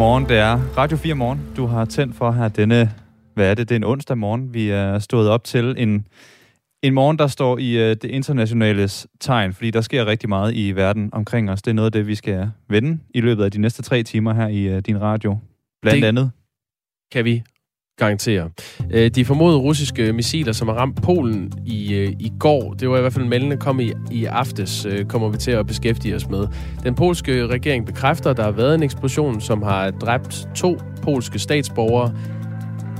Godmorgen, det er Radio 4 Morgen. Du har tændt for her denne, hvad er det, det er en onsdag morgen. Vi er stået op til en, en morgen, der står i uh, det internationale tegn, fordi der sker rigtig meget i verden omkring os. Det er noget af det, vi skal vende i løbet af de næste tre timer her i uh, din radio. Blandt det andet. Kan vi garantere. Øh, de formodede russiske missiler, som har ramt Polen i, øh, i går, det var i hvert fald meldende, kom i, i aftes, øh, kommer vi til at beskæftige os med. Den polske regering bekræfter, at der har været en eksplosion, som har dræbt to polske statsborgere.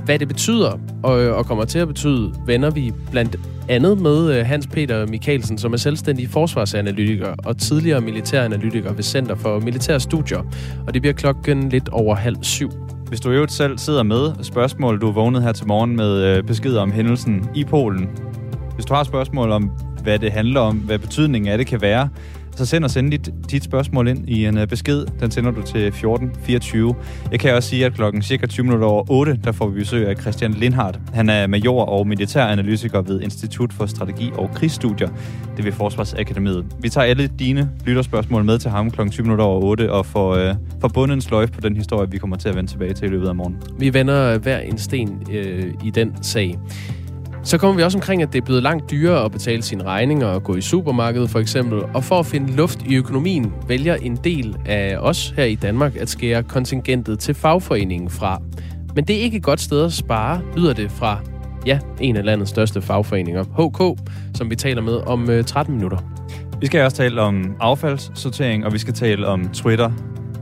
Hvad det betyder, og, og kommer til at betyde, vender vi blandt andet med Hans Peter Mikkelsen, som er selvstændig forsvarsanalytiker og tidligere militæranalytiker ved Center for Militære Studier. Og det bliver klokken lidt over halv syv. Hvis du øvrigt selv sidder med spørgsmål, du er vågnet her til morgen med øh, om hændelsen i Polen. Hvis du har spørgsmål om, hvad det handler om, hvad betydningen af det kan være, så send os endelig dit spørgsmål ind i en øh, besked. Den sender du til 1424. Jeg kan også sige, at klokken cirka 20 minutter over 8, der får vi besøg af Christian Lindhardt. Han er major og militæranalytiker ved Institut for Strategi og Krigsstudier. Det ved Forsvarsakademiet. Vi tager alle dine lytterspørgsmål med til ham klokken 20 minutter over 8 og får, øh, får bundet en sløjf på den historie, vi kommer til at vende tilbage til i løbet af morgen. Vi vender hver en sten øh, i den sag. Så kommer vi også omkring, at det er blevet langt dyrere at betale sine regninger og gå i supermarkedet for eksempel. Og for at finde luft i økonomien, vælger en del af os her i Danmark at skære kontingentet til fagforeningen fra. Men det er ikke et godt sted at spare, lyder det fra ja, en af landets største fagforeninger, HK, som vi taler med om øh, 13 minutter. Vi skal også tale om affaldssortering, og vi skal tale om Twitter.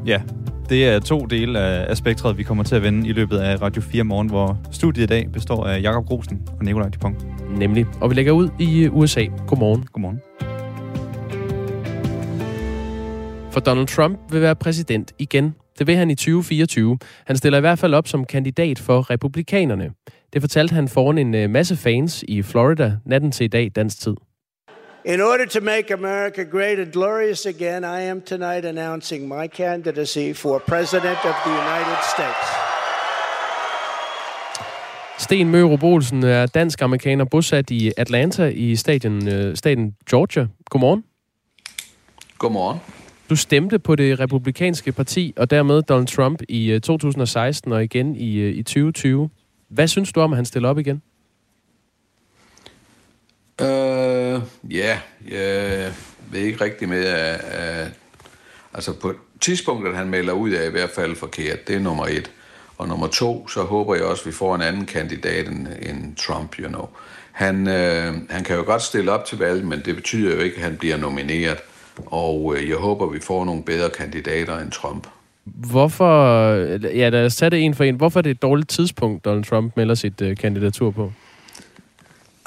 Ja, det er to dele af, spektret, vi kommer til at vende i løbet af Radio 4 morgen, hvor studiet i dag består af Jakob Grosen og Nikolaj Dupont. Nemlig. Og vi lægger ud i øh, USA. Godmorgen. Godmorgen. For Donald Trump vil være præsident igen. Det vil han i 2024. Han stiller i hvert fald op som kandidat for republikanerne. Det fortalte han foran en øh, masse fans i Florida natten til i dag dansk tid. In order to make America great and glorious again, I am tonight announcing my candidacy for President of the United States. Sten Mørup Robolsen er dansk-amerikaner bosat i Atlanta i staten, øh, staten Georgia. Godmorgen. Godmorgen. Du stemte på det republikanske parti og dermed Donald Trump i 2016 øh, og igen i, øh, i 2020. Hvad synes du om, at han stiller op igen? Øh, ja, jeg ved ikke rigtig med, at, at altså på tidspunktet, han melder ud af i hvert fald forkert, det er nummer et. Og nummer to, så håber jeg også, at vi får en anden kandidat end, end Trump, you know. Han, øh, han kan jo godt stille op til valget, men det betyder jo ikke, at han bliver nomineret. Og øh, jeg håber, at vi får nogle bedre kandidater end Trump. Hvorfor, ja, lad os tage det en for en. Hvorfor er det et dårligt tidspunkt, Donald Trump melder sit øh, kandidatur på?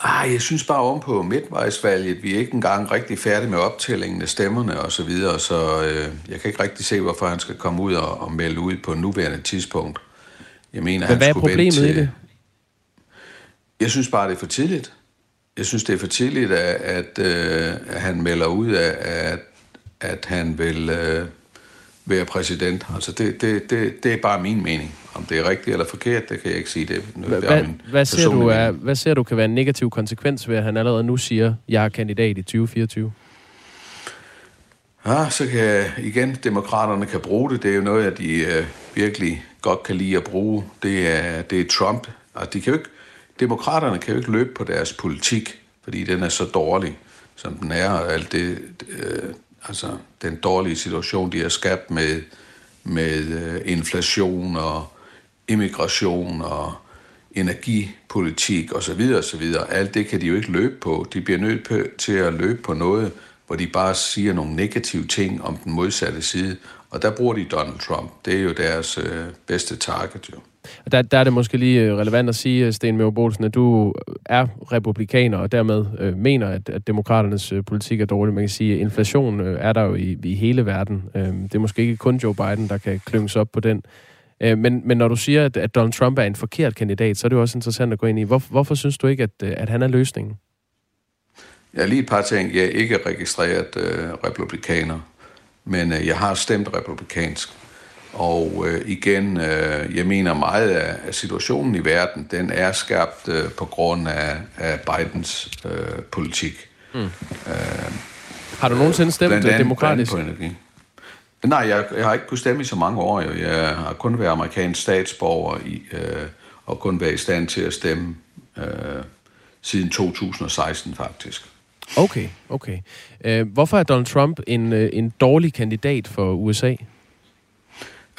Ah, jeg synes bare om på midtvejsvalget, vi er ikke engang rigtig færdige med optællingen af stemmerne og så videre, så øh, jeg kan ikke rigtig se, hvorfor han skal komme ud og, og melde ud på nuværende tidspunkt. Jeg mener, Men han hvad er problemet til... i det? Jeg synes bare, det er for tidligt. Jeg synes, det er for tidligt, at, at, øh, at han melder ud af, at, at han vil øh, være præsident. Altså, det, det, det, det er bare min mening. Om det er rigtigt eller forkert, det kan jeg ikke sige. Det, hvad, hvad, hvad, ser du er, hvad ser du kan være en negativ konsekvens ved, at han allerede nu siger, jeg er kandidat i 2024? Ja, så kan igen, demokraterne kan bruge det. Det er jo noget, at de øh, virkelig godt kan lide at bruge. Det er, det er Trump. Altså, de kan jo ikke, demokraterne kan jo ikke løbe på deres politik, fordi den er så dårlig, som den er, og alt det, øh, altså den dårlige situation, de har skabt med, med øh, inflation og immigration og energipolitik osv. osv. Alt det kan de jo ikke løbe på. De bliver nødt til at løbe på noget, hvor de bare siger nogle negative ting om den modsatte side. Og der bruger de Donald Trump. Det er jo deres øh, bedste target jo. Der, der er det måske lige øh, relevant at sige, øh, Sten Møver at du øh, er republikaner og dermed øh, mener, at, at demokraternes øh, politik er dårlig. Man kan sige, at inflation øh, er der jo i, i hele verden. Øh, det er måske ikke kun Joe Biden, der kan klynges op på den. Øh, men, men når du siger, at, at Donald Trump er en forkert kandidat, så er det jo også interessant at gå ind i. Hvor, hvorfor synes du ikke, at, at han er løsningen? Jeg lige et par ting. Jeg er ikke registreret øh, republikaner, men øh, jeg har stemt republikansk. Og øh, igen, øh, jeg mener meget af, af situationen i verden, den er skabt øh, på grund af, af Bidens øh, politik. Mm. Øh, har du nogensinde stemt demokratisk? På energi. Nej, jeg, jeg har ikke kunnet stemme i så mange år. Jo. Jeg har kun været amerikansk statsborger i, øh, og kun været i stand til at stemme øh, siden 2016 faktisk. Okay, okay. Øh, hvorfor er Donald Trump en, øh, en dårlig kandidat for USA?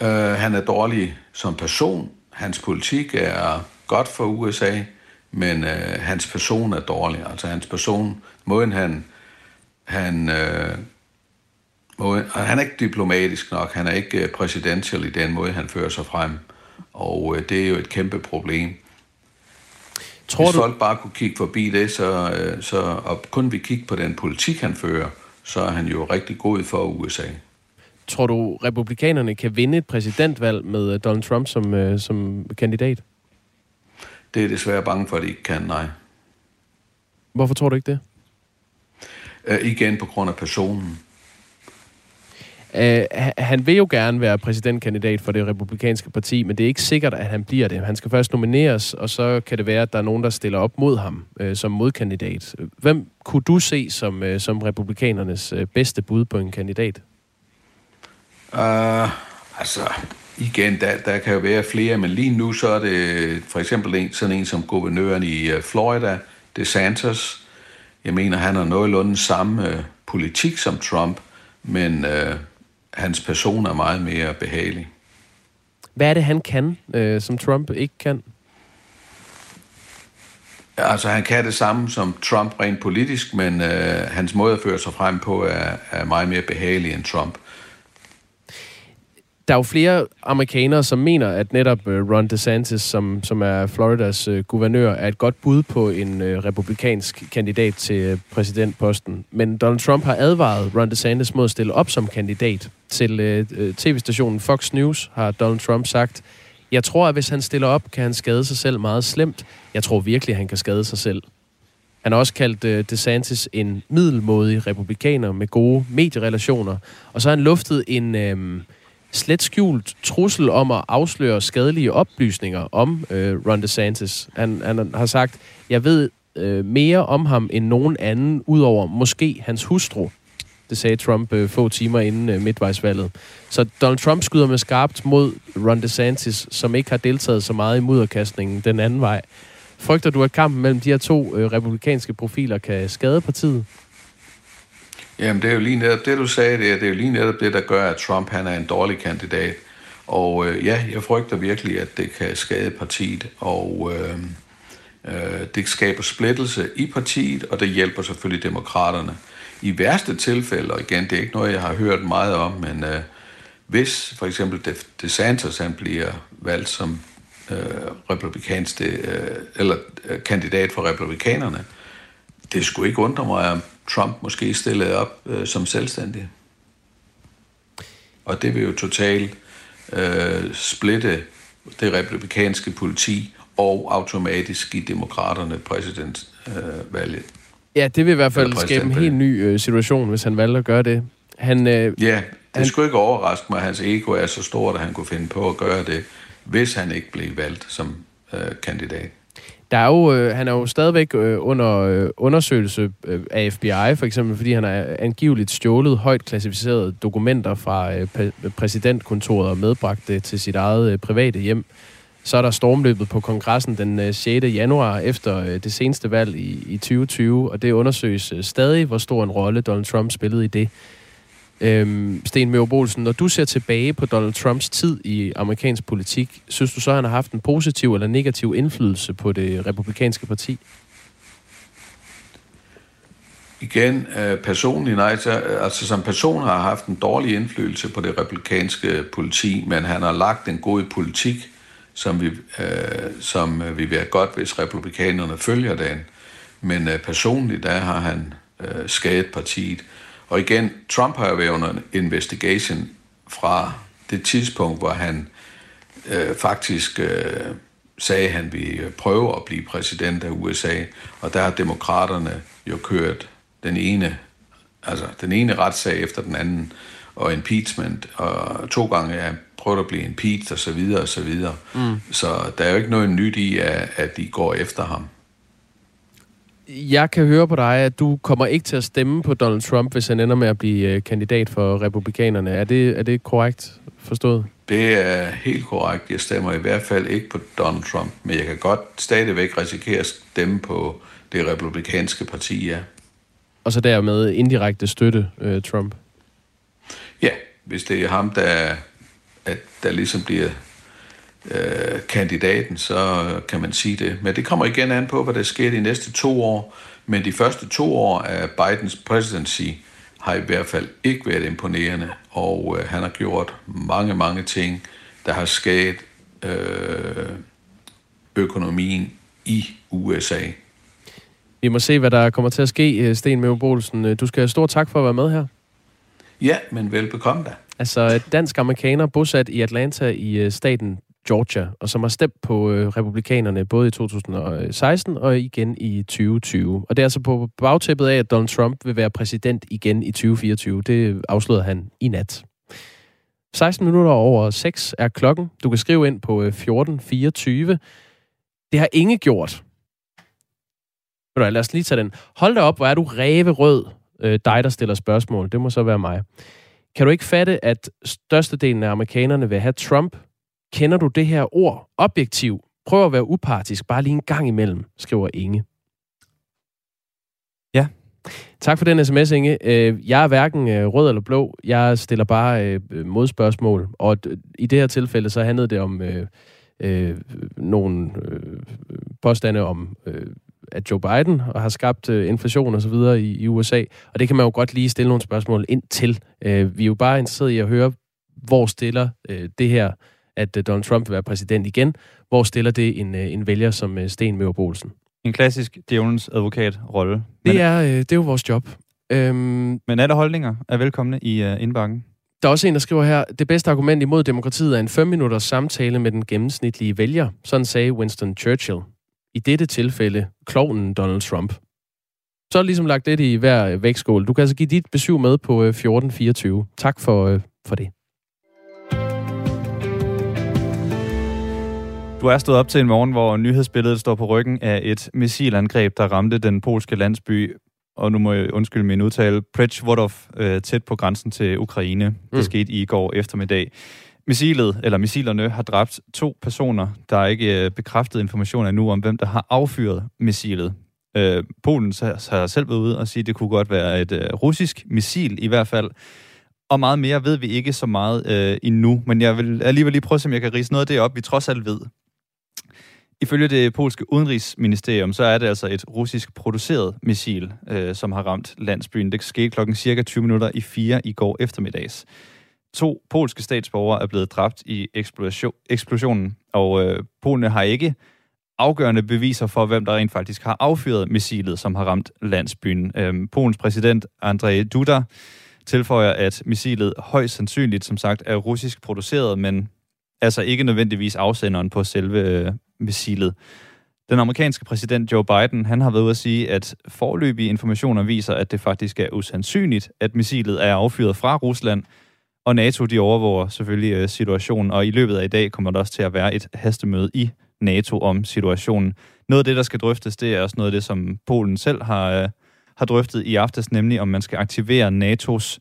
Øh, han er dårlig som person. Hans politik er godt for USA, men øh, hans person er dårlig. Altså hans person, måden han, han, øh, måden, han er ikke diplomatisk nok, han er ikke præsidentiel i den måde, han fører sig frem. Og øh, det er jo et kæmpe problem. Tror Hvis du... folk bare kunne kigge forbi det, så, øh, så, og kun vi kigge på den politik, han fører, så er han jo rigtig god for USA. Tror du, republikanerne kan vinde et præsidentvalg med øh, Donald Trump som, øh, som kandidat? Det er desværre bange for, at de ikke kan, nej. Hvorfor tror du ikke det? Uh, igen på grund af personen. Uh, han vil jo gerne være præsidentkandidat for det republikanske parti, men det er ikke sikkert, at han bliver det. Han skal først nomineres, og så kan det være, at der er nogen, der stiller op mod ham uh, som modkandidat. Hvem kunne du se som, uh, som republikanernes uh, bedste bud på en kandidat? Uh, altså, igen, der, der kan jo være flere, men lige nu så er det for eksempel en, sådan en som guvernøren i uh, Florida, DeSantis. Jeg mener, han har nogenlunde samme uh, politik som Trump, men uh, hans person er meget mere behagelig. Hvad er det, han kan, uh, som Trump ikke kan? Altså, han kan det samme som Trump rent politisk, men uh, hans måde at føre sig frem på er, er meget mere behagelig end Trump der er jo flere amerikanere, som mener, at netop øh, Ron DeSantis, som, som er Floridas øh, guvernør, er et godt bud på en øh, republikansk kandidat til øh, præsidentposten. Men Donald Trump har advaret Ron DeSantis mod at stille op som kandidat. Til øh, øh tv-stationen Fox News har Donald Trump sagt, jeg tror, at hvis han stiller op, kan han skade sig selv meget slemt. Jeg tror virkelig, at han kan skade sig selv. Han har også kaldt øh, DeSantis en middelmodig republikaner med gode medierelationer. Og så har han luftet en... Øh, slet skjult trussel om at afsløre skadelige oplysninger om øh, Ron DeSantis. Han, han har sagt, jeg ved øh, mere om ham end nogen anden, udover måske hans hustru. Det sagde Trump øh, få timer inden øh, midtvejsvalget. Så Donald Trump skyder med skarpt mod Ron DeSantis, som ikke har deltaget så meget i mudderkastningen den anden vej. Frygter du, at kampen mellem de her to øh, republikanske profiler kan skade partiet? Jamen, det er jo lige netop det, du sagde, det er, det er jo lige netop det, der gør, at Trump han er en dårlig kandidat. Og øh, ja, jeg frygter virkelig, at det kan skade partiet, og øh, øh, det skaber splittelse i partiet, og det hjælper selvfølgelig demokraterne. I værste tilfælde, og igen, det er ikke noget, jeg har hørt meget om, men øh, hvis for eksempel DeSantis han bliver valgt som øh, republikansk, øh, eller øh, kandidat for republikanerne, det skulle ikke undre mig, om Trump måske stillede op øh, som selvstændig. Og det vil jo totalt øh, splitte det republikanske politi og automatisk give demokraterne præsidentvalget. Øh, ja, det vil i hvert fald skabe en helt ny øh, situation, hvis han valgte at gøre det. Han, øh, ja, det han, skulle ikke overraske mig, at hans ego er så stort, at han kunne finde på at gøre det, hvis han ikke blev valgt som øh, kandidat. Der er jo, øh, han er jo stadigvæk øh, under øh, undersøgelse øh, af FBI, for eksempel, fordi han har angiveligt stjålet højt klassificerede dokumenter fra øh, præsidentkontoret og medbragt det til sit eget øh, private hjem. Så er der stormløbet på kongressen den øh, 6. januar efter øh, det seneste valg i, i 2020, og det undersøges øh, stadig, hvor stor en rolle Donald Trump spillede i det. Øhm, Sten Møverbolsen, når du ser tilbage på Donald Trumps tid i amerikansk politik, synes du så, at han har haft en positiv eller negativ indflydelse på det republikanske parti? Igen, øh, personligt nej, så, øh, altså som person har haft en dårlig indflydelse på det republikanske politi, men han har lagt en god politik, som vi, øh, som øh, vi vil godt, hvis republikanerne følger den. Men øh, personligt, der har han øh, skadet partiet. Og igen, Trump har jo været under investigation fra det tidspunkt, hvor han øh, faktisk øh, sagde, at han ville prøve at blive præsident af USA, og der har demokraterne jo kørt den ene, altså den ene retssag efter den anden, og impeachment, og to gange er prøvet at blive impeached, og så videre, og så videre. Mm. Så der er jo ikke noget nyt i, at, at de går efter ham. Jeg kan høre på dig, at du kommer ikke til at stemme på Donald Trump, hvis han ender med at blive øh, kandidat for republikanerne. Er det, er det korrekt forstået? Det er helt korrekt. Jeg stemmer i hvert fald ikke på Donald Trump, men jeg kan godt stadigvæk risikere at stemme på det republikanske parti, ja. Og så dermed indirekte støtte øh, Trump? Ja, hvis det er ham, der, at der ligesom bliver øh, kandidaten, så kan man sige det. Men det kommer igen an på, hvad der sker de næste to år. Men de første to år af Bidens presidency har i hvert fald ikke været imponerende, og øh, han har gjort mange, mange ting, der har skadet øh, økonomien i USA. Vi må se, hvad der kommer til at ske, øh, Sten Møve Bolsen. Øh, du skal have stor tak for at være med her. Ja, men velbekomme da. Altså, dansk-amerikaner bosat i Atlanta i øh, staten Georgia, og som har stemt på øh, republikanerne både i 2016 og igen i 2020. Og det er altså på bagtæppet af, at Donald Trump vil være præsident igen i 2024. Det afslørede han i nat. 16 minutter over 6 er klokken. Du kan skrive ind på øh, 1424. Det har Inge gjort. Lad os lige tage den. Hold da op, hvor er du ræverød, øh, dig der stiller spørgsmål. Det må så være mig. Kan du ikke fatte, at størstedelen af amerikanerne vil have Trump? Kender du det her ord? Objektiv. Prøv at være upartisk, bare lige en gang imellem, skriver Inge. Ja. Tak for den sms, Inge. Øh, jeg er hverken øh, rød eller blå. Jeg stiller bare øh, modspørgsmål. Og i det her tilfælde, så handlede det om øh, nogle øh, påstande om øh, at Joe Biden har skabt øh, inflation og så videre i, i USA. Og det kan man jo godt lige stille nogle spørgsmål ind til. Øh, vi er jo bare interesseret i at høre, hvor stiller øh, det her, at øh, Donald Trump vil være præsident igen, hvor stiller det en, øh, en vælger som øh, Sten Møver Bolsen? En klassisk djævelens advokat-rolle. Det er, øh, det er jo vores job. Øhm, Men alle holdninger er velkomne i uh, indbakken. Der er også en, der skriver her, det bedste argument imod demokratiet er en 5 minutters samtale med den gennemsnitlige vælger. Sådan sagde Winston Churchill i dette tilfælde klonen Donald Trump. Så er ligesom lagt det i hver vægtskål. Du kan altså give dit besøg med på 1424. Øh, tak for, øh, for det. Du er stået op til en morgen, hvor nyhedsbilledet står på ryggen af et missilangreb, der ramte den polske landsby, og nu må jeg undskylde min udtale, Prechvodov, øh, tæt på grænsen til Ukraine. Det mm. skete i går eftermiddag. Missilet, eller missilerne, har dræbt to personer. Der er ikke øh, bekræftet information endnu om, hvem der har affyret missilet. Øh, Polen har selv været ude og sige, at det kunne godt være et øh, russisk missil i hvert fald. Og meget mere ved vi ikke så meget øh, endnu, men jeg vil alligevel lige prøve, om jeg kan rise noget af det op, vi trods alt ved. Ifølge det polske udenrigsministerium, så er det altså et russisk produceret missil, øh, som har ramt landsbyen. Det skete klokken cirka 20 minutter i fire i går eftermiddags. To polske statsborgere er blevet dræbt i eksplosionen, og øh, Polen har ikke afgørende beviser for, hvem der rent faktisk har affyret missilet, som har ramt landsbyen. Øhm, Polens præsident Andrzej Duda tilføjer, at missilet højst sandsynligt, som sagt, er russisk produceret, men altså ikke nødvendigvis afsenderen på selve øh, missilet. Den amerikanske præsident Joe Biden, han har været ude at sige, at forløbige informationer viser, at det faktisk er usandsynligt, at missilet er affyret fra Rusland, og NATO, de overvåger selvfølgelig øh, situationen, og i løbet af i dag kommer der også til at være et hastemøde i NATO om situationen. Noget af det, der skal drøftes, det er også noget af det, som Polen selv har, øh, har drøftet i aftes, nemlig om man skal aktivere NATO's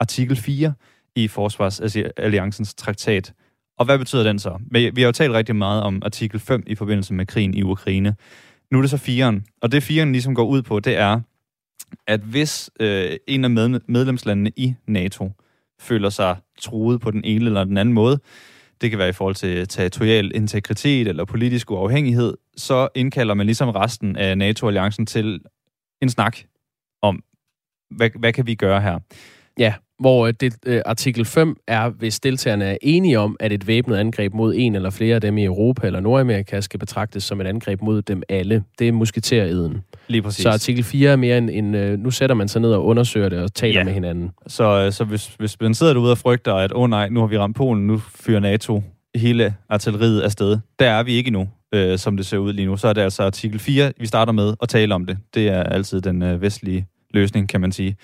artikel 4 i Forsvarsalliancens traktat. Og hvad betyder den så? Vi har jo talt rigtig meget om artikel 5 i forbindelse med krigen i Ukraine. Nu er det så 4'eren, og det 4'eren ligesom går ud på, det er, at hvis øh, en af medlemslandene i NATO føler sig truet på den ene eller den anden måde, det kan være i forhold til territorial integritet eller politisk uafhængighed, så indkalder man ligesom resten af NATO-alliancen til en snak om, hvad, hvad kan vi gøre her? Ja, hvor det, uh, artikel 5 er, hvis deltagerne er enige om, at et væbnet angreb mod en eller flere af dem i Europa eller Nordamerika skal betragtes som et angreb mod dem alle. Det er musketereden. Lige præcis. Så artikel 4 er mere en, en uh, nu sætter man sig ned og undersøger det og taler ja. med hinanden. Så, så hvis, hvis man sidder derude og frygter, at åh oh, nej, nu har vi ramt Polen, nu fyrer NATO hele artilleriet afsted. Der er vi ikke endnu, øh, som det ser ud lige nu. Så er det altså artikel 4, vi starter med at tale om det. Det er altid den øh, vestlige løsning, kan man sige.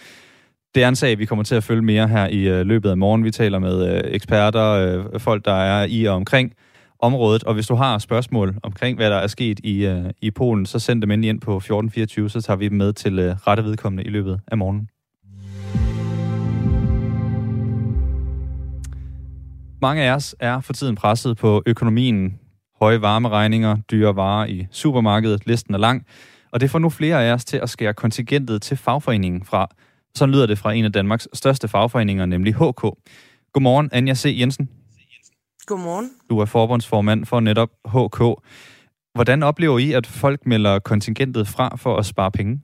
Det er en sag, vi kommer til at følge mere her i øh, løbet af morgen. Vi taler med øh, eksperter, øh, folk, der er i og omkring. området. Og hvis du har spørgsmål omkring, hvad der er sket i, øh, i Polen, så send dem ind på 1424, så tager vi dem med til øh, rette vedkommende i løbet af morgenen. Mange af os er for tiden presset på økonomien. Høje varmeregninger, dyre varer i supermarkedet, listen er lang. Og det får nu flere af os til at skære kontingentet til fagforeningen fra. Sådan lyder det fra en af Danmarks største fagforeninger, nemlig HK. Godmorgen, Anja C. Jensen. Godmorgen. Du er forbundsformand for netop HK. Hvordan oplever I, at folk melder kontingentet fra for at spare penge?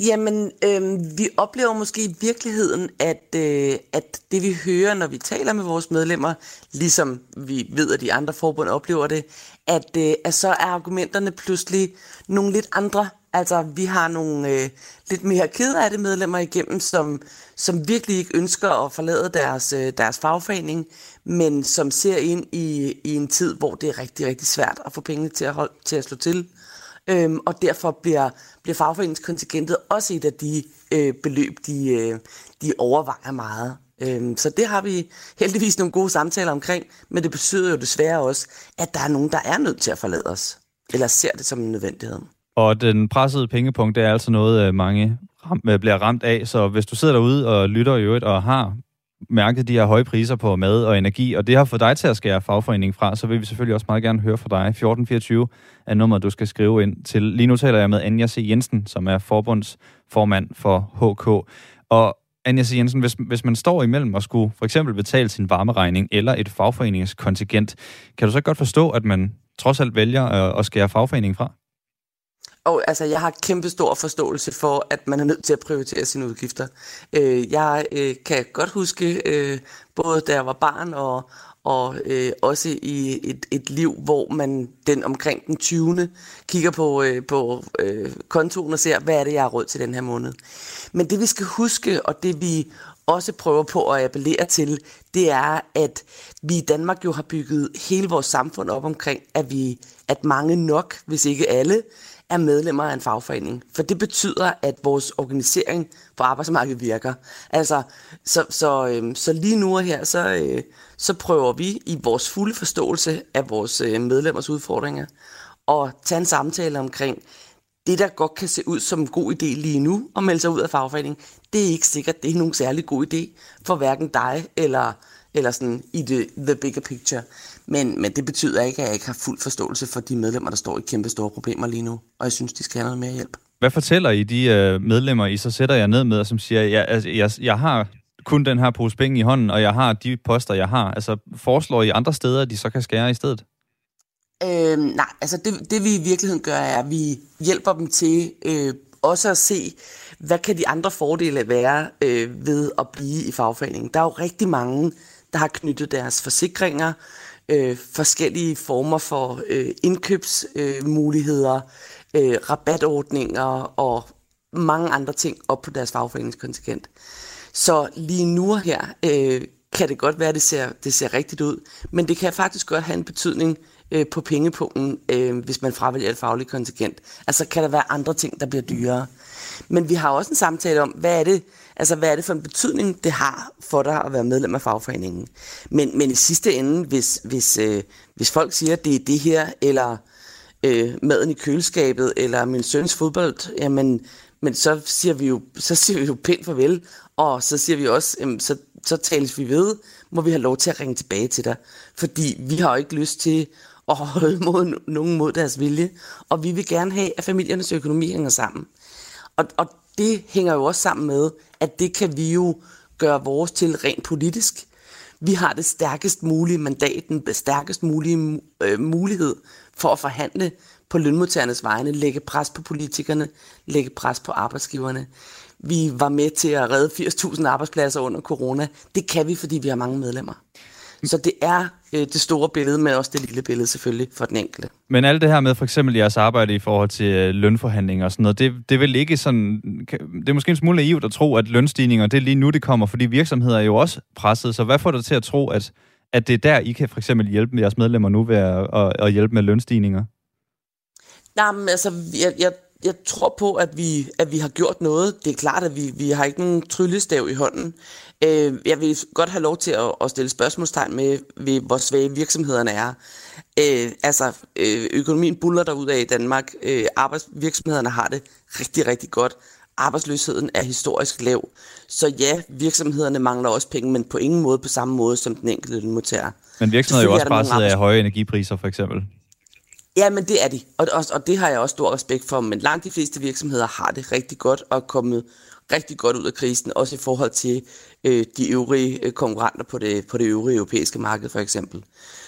Jamen, øh, vi oplever måske i virkeligheden, at, øh, at det vi hører, når vi taler med vores medlemmer, ligesom vi ved, at de andre forbund oplever det, at, øh, at så er argumenterne pludselig nogle lidt andre. Altså, vi har nogle øh, lidt mere ked af det medlemmer igennem, som, som virkelig ikke ønsker at forlade deres, øh, deres fagforening, men som ser ind i, i en tid, hvor det er rigtig, rigtig svært at få pengene til at, holde, til at slå til. Øhm, og derfor bliver, bliver fagforeningskontingentet også et af de øh, beløb, de, øh, de overvejer meget. Øhm, så det har vi heldigvis nogle gode samtaler omkring, men det betyder jo desværre også, at der er nogen, der er nødt til at forlade os, eller ser det som en nødvendighed. Og den pressede pengepunkt, det er altså noget, øh, mange ram, øh, bliver ramt af, så hvis du sidder derude og lytter i øvrigt og har mærket de her høje priser på mad og energi, og det har fået dig til at skære fagforeningen fra, så vil vi selvfølgelig også meget gerne høre fra dig. 1424 er nummeret, du skal skrive ind til. Lige nu taler jeg med Anja C. Jensen, som er forbundsformand for HK. Og Anja C. Jensen, hvis, hvis man står imellem og skulle for eksempel betale sin varmeregning eller et fagforeningskontingent, kan du så godt forstå, at man trods alt vælger at, at skære fagforeningen fra? Og altså, jeg har kæmpe stor forståelse for, at man er nødt til at prioritere sine udgifter. Øh, jeg øh, kan godt huske, øh, både da jeg var barn og, og øh, også i et, et liv, hvor man den omkring den 20. kigger på, øh, på øh, kontoen og ser, hvad er det, jeg har råd til den her måned. Men det vi skal huske, og det vi også prøver på at appellere til, det er, at vi i Danmark jo har bygget hele vores samfund op omkring, at vi at mange nok, hvis ikke alle, er medlemmer af en fagforening. For det betyder, at vores organisering på arbejdsmarkedet virker. Altså, så, så, øh, så lige nu og her, så, øh, så prøver vi i vores fulde forståelse af vores øh, medlemmers udfordringer at tage en samtale omkring det, der godt kan se ud som en god idé lige nu, at melde sig ud af fagforeningen. Det er ikke sikkert, det er nogen særlig god idé for hverken dig eller, eller sådan i the, the bigger picture. Men, men det betyder ikke, at jeg ikke har fuld forståelse for de medlemmer, der står i kæmpe store problemer lige nu. Og jeg synes, de skal have noget mere hjælp. Hvad fortæller I de øh, medlemmer, I så sætter jeg ned med, som siger, jeg, altså, jeg, jeg har kun den her pose penge i hånden, og jeg har de poster, jeg har. Altså, foreslår I andre steder, de så kan skære i stedet? Øhm, nej, altså det, det vi i virkeligheden gør, er, at vi hjælper dem til øh, også at se, hvad kan de andre fordele være øh, ved at blive i fagforeningen. Der er jo rigtig mange, der har knyttet deres forsikringer, øh, forskellige former for øh, indkøbsmuligheder, øh, rabatordninger og mange andre ting op på deres fagforeningskontingent. Så lige nu her øh, kan det godt være, at det ser, det ser rigtigt ud, men det kan faktisk godt have en betydning øh, på pengepunkten, øh, hvis man fravælger et fagligt kontingent. Altså kan der være andre ting, der bliver dyrere. Men vi har også en samtale om, hvad er det, altså, hvad er det for en betydning, det har for dig at være medlem af fagforeningen. Men, men i sidste ende, hvis, hvis, øh, hvis folk siger, at det er det her, eller øh, maden i køleskabet, eller min søns fodbold, jamen, men så siger vi jo, så siger vi jo pænt farvel, og så siger vi også, jamen, så, så tales vi ved, må vi have lov til at ringe tilbage til dig. Fordi vi har jo ikke lyst til at holde mod nogen mod deres vilje, og vi vil gerne have, at familiernes økonomi hænger sammen. Og, og det hænger jo også sammen med, at det kan vi jo gøre vores til rent politisk. Vi har det stærkest mulige mandat, den stærkest mulige øh, mulighed for at forhandle på lønmodtagernes vegne, lægge pres på politikerne, lægge pres på arbejdsgiverne. Vi var med til at redde 80.000 arbejdspladser under corona. Det kan vi, fordi vi har mange medlemmer. Så det er øh, det store billede, men også det lille billede selvfølgelig for den enkelte. Men alt det her med for eksempel jeres arbejde i forhold til øh, lønforhandlinger og sådan noget, det, det er vel ikke sådan... Det er måske en smule naivt at tro, at lønstigninger, det er lige nu, det kommer, fordi virksomheder er jo også presset. Så hvad får dig til at tro, at, at det er der, I kan for eksempel hjælpe med jeres medlemmer nu ved at, at, at hjælpe med lønstigninger? Jamen, altså, jeg, jeg, jeg tror på, at vi, at vi har gjort noget. Det er klart, at vi, vi har ikke nogen tryllestav i hånden. Øh, jeg vil godt have lov til at, at stille spørgsmålstegn med, ved, hvor svage virksomhederne er. Øh, altså, øh, økonomien buller der ud af i Danmark. Øh, arbejdsvirksomhederne har det rigtig, rigtig godt. Arbejdsløsheden er historisk lav. Så ja, virksomhederne mangler også penge, men på ingen måde på samme måde som den enkelte lønmodtager. Men virksomheder er jo også bare sidder af høje energipriser, for eksempel. Ja, men det er de, og, og, og det har jeg også stor respekt for, men langt de fleste virksomheder har det rigtig godt og er kommet rigtig godt ud af krisen, også i forhold til øh, de øvrige øh, konkurrenter på det, på det øvrige europæiske marked for eksempel.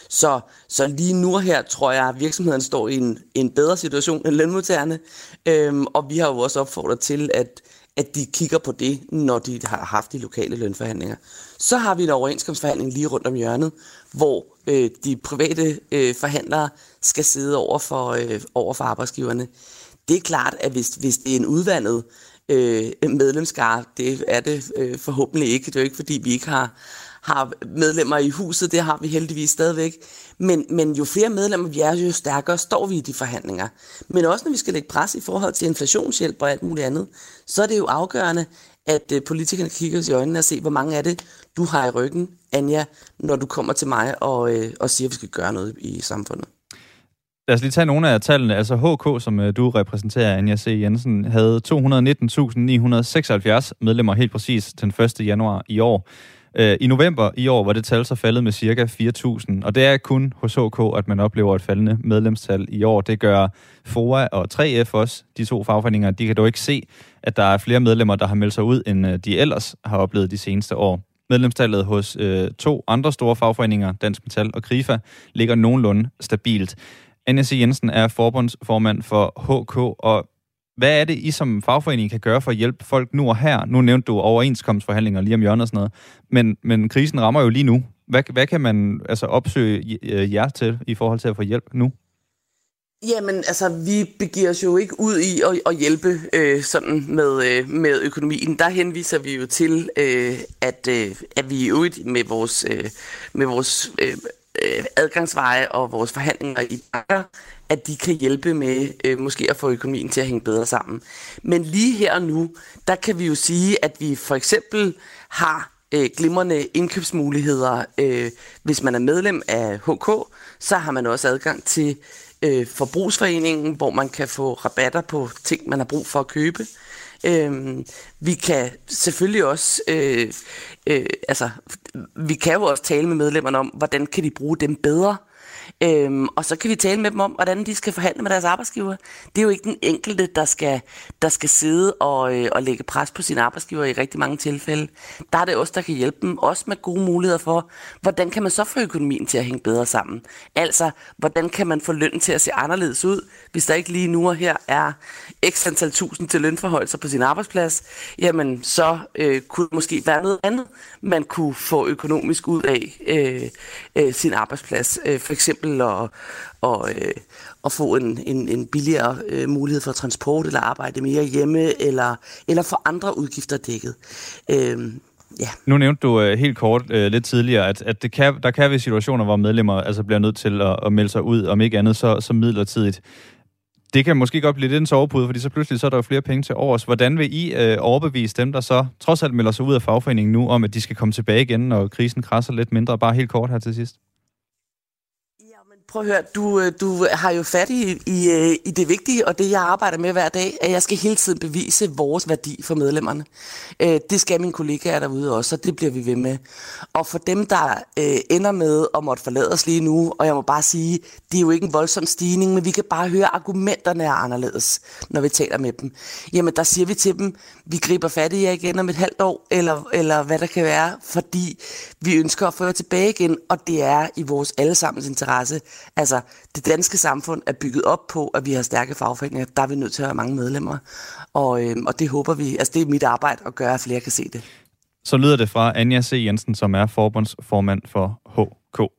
Så, så lige nu her tror jeg, at virksomheden står i en, en bedre situation end lønmodtagerne, øhm, og vi har jo også opfordret til, at, at de kigger på det, når de har haft de lokale lønforhandlinger. Så har vi en overenskomstforhandling lige rundt om hjørnet, hvor øh, de private øh, forhandlere skal sidde over for, øh, over for arbejdsgiverne. Det er klart, at hvis, hvis det er en udvandet øh, medlemskar, det er det øh, forhåbentlig ikke. Det er jo ikke, fordi vi ikke har, har medlemmer i huset, det har vi heldigvis stadigvæk. Men, men jo flere medlemmer vi er, jo stærkere står vi i de forhandlinger. Men også når vi skal lægge pres i forhold til inflationshjælp og alt muligt andet, så er det jo afgørende, at øh, politikerne kigger os i øjnene og ser, hvor mange af det, du har i ryggen, Anja, når du kommer til mig og, øh, og siger, at vi skal gøre noget i samfundet. Lad os lige tage nogle af tallene. Altså HK, som øh, du repræsenterer, Anja C. Jensen, havde 219.976 medlemmer helt præcis den 1. januar i år. Øh, I november i år var det tal så faldet med cirka 4.000, og det er kun hos HK, at man oplever et faldende medlemstal i år. Det gør FOA og 3F også, de to fagforeninger. De kan dog ikke se, at der er flere medlemmer, der har meldt sig ud, end øh, de ellers har oplevet de seneste år. Medlemstallet hos øh, to andre store fagforeninger, Dansk Metal og Krifa, ligger nogenlunde stabilt. Anja e. Jensen er forbundsformand for HK, og hvad er det, I som fagforening kan gøre for at hjælpe folk nu og her? Nu nævnte du overenskomstforhandlinger lige om hjørnet og sådan noget, men, men krisen rammer jo lige nu. Hvad, hvad kan man altså opsøge øh, jer til i forhold til at få hjælp nu? Jamen, altså, vi begiver os jo ikke ud i at, at hjælpe øh, sådan med, øh, med økonomien. Der henviser vi jo til, øh, at, øh, at vi i øvrigt med vores, øh, med vores øh, øh, adgangsveje og vores forhandlinger i banker, at de kan hjælpe med øh, måske at få økonomien til at hænge bedre sammen. Men lige her og nu, der kan vi jo sige, at vi for eksempel har øh, glimrende indkøbsmuligheder. Øh, hvis man er medlem af HK, så har man også adgang til øh, forbrugsforeningen, hvor man kan få rabatter på ting, man har brug for at købe. Øh, Øhm, vi kan selvfølgelig også, øh, øh, altså, vi kan jo også tale med medlemmerne om, hvordan kan de bruge dem bedre. Øhm, og så kan vi tale med dem om, hvordan de skal forhandle med deres arbejdsgiver. Det er jo ikke den enkelte, der skal, der skal sidde og, øh, og lægge pres på sin arbejdsgiver i rigtig mange tilfælde. Der er det også, der kan hjælpe dem, også med gode muligheder for, hvordan kan man så få økonomien til at hænge bedre sammen. Altså, hvordan kan man få lønnen til at se anderledes ud, hvis der ikke lige nu og her er x antal tusind til lønforhøjelser på sin arbejdsplads, jamen så øh, kunne det måske være noget andet, man kunne få økonomisk ud af øh, øh, sin arbejdsplads. Øh, for eksempel at, og, øh, og få en, en, en billigere øh, mulighed for transport, eller arbejde mere hjemme, eller, eller få andre udgifter dækket. Øh, Ja. Nu nævnte du øh, helt kort øh, lidt tidligere, at, at det kan, der kan være situationer, hvor medlemmer altså bliver nødt til at, at melde sig ud, om ikke andet så, så midlertidigt. Det kan måske godt blive lidt en sovepude, fordi så pludselig så er der jo flere penge til overs. Hvordan vil I øh, overbevise dem, der så trods alt melder sig ud af fagforeningen nu, om at de skal komme tilbage igen, når krisen krasser lidt mindre? Bare helt kort her til sidst prøv at høre, du, øh, du har jo fat i, i, øh, i det vigtige, og det jeg arbejder med hver dag, at jeg skal hele tiden bevise vores værdi for medlemmerne. Øh, det skal mine kollegaer derude også, og det bliver vi ved med. Og for dem, der ender med at måtte forlade os lige nu, og jeg må bare sige, det er jo ikke en voldsom stigning, men vi kan bare høre, at argumenterne er anderledes, når vi taler med dem. Jamen, der siger vi til dem, vi griber fat i jer igen om et halvt år, eller, eller hvad der kan være, fordi vi ønsker at få jer tilbage igen, og det er i vores allesammens interesse, Altså, det danske samfund er bygget op på, at vi har stærke fagforeninger. Der er vi nødt til at have mange medlemmer. Og, øh, og det håber vi, altså det er mit arbejde at gøre, at flere kan se det. Så lyder det fra Anja C. Jensen, som er forbundsformand for HK.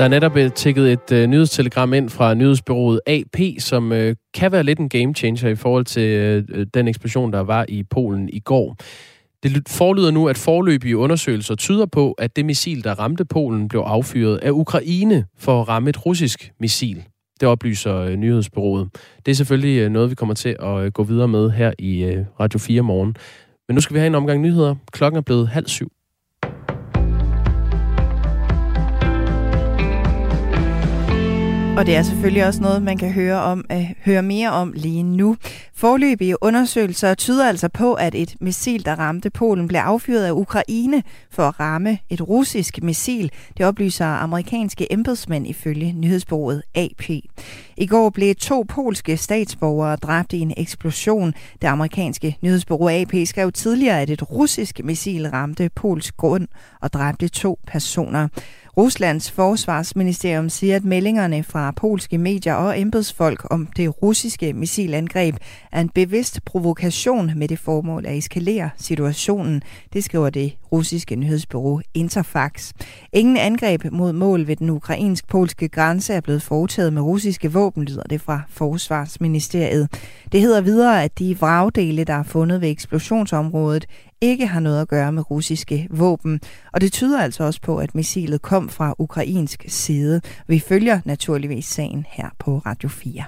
Der er netop tækket et øh, nyhedstelegram ind fra nyhedsbyrået AP, som øh, kan være lidt en game changer i forhold til øh, den eksplosion, der var i Polen i går. Det forlyder nu, at forløbige undersøgelser tyder på, at det missil, der ramte Polen, blev affyret af Ukraine for at ramme et russisk missil. Det oplyser øh, nyhedsbyrået. nyhedsbureauet. Det er selvfølgelig øh, noget, vi kommer til at øh, gå videre med her i Radio 4 morgen. Men nu skal vi have en omgang nyheder. Klokken er blevet halv syv. Og det er selvfølgelig også noget, man kan høre, om, uh, høre mere om lige nu. Forløbige undersøgelser tyder altså på, at et missil, der ramte Polen, blev affyret af Ukraine for at ramme et russisk missil. Det oplyser amerikanske embedsmænd ifølge nyhedsbureauet AP. I går blev to polske statsborgere dræbt i en eksplosion. Det amerikanske nyhedsbureau AP skrev tidligere, at et russisk missil ramte polsk grund og dræbte to personer. Ruslands forsvarsministerium siger, at meldingerne fra polske medier og embedsfolk om det russiske missilangreb er en bevidst provokation med det formål at eskalere situationen. Det skriver det russiske nyhedsbureau Interfax. Ingen angreb mod mål ved den ukrainsk-polske grænse er blevet foretaget med russiske våben, lyder det fra Forsvarsministeriet. Det hedder videre, at de vragdele, der er fundet ved eksplosionsområdet, ikke har noget at gøre med russiske våben. Og det tyder altså også på, at missilet kom fra ukrainsk side. Vi følger naturligvis sagen her på Radio 4.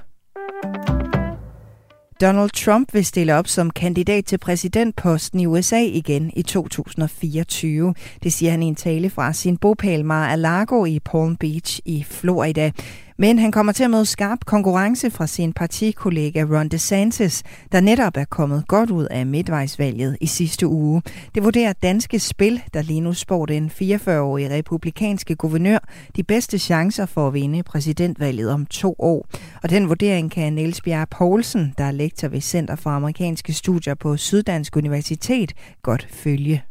Donald Trump vil stille op som kandidat til præsidentposten i USA igen i 2024. Det siger han i en tale fra sin bopæl Mar-a-Lago i Palm Beach i Florida. Men han kommer til at møde skarp konkurrence fra sin partikollega Ron DeSantis, der netop er kommet godt ud af midtvejsvalget i sidste uge. Det vurderer Danske Spil, der lige nu spår den 44-årige republikanske guvernør de bedste chancer for at vinde præsidentvalget om to år. Og den vurdering kan Niels Bjerre Poulsen, der er lektor ved Center for Amerikanske Studier på Syddansk Universitet, godt følge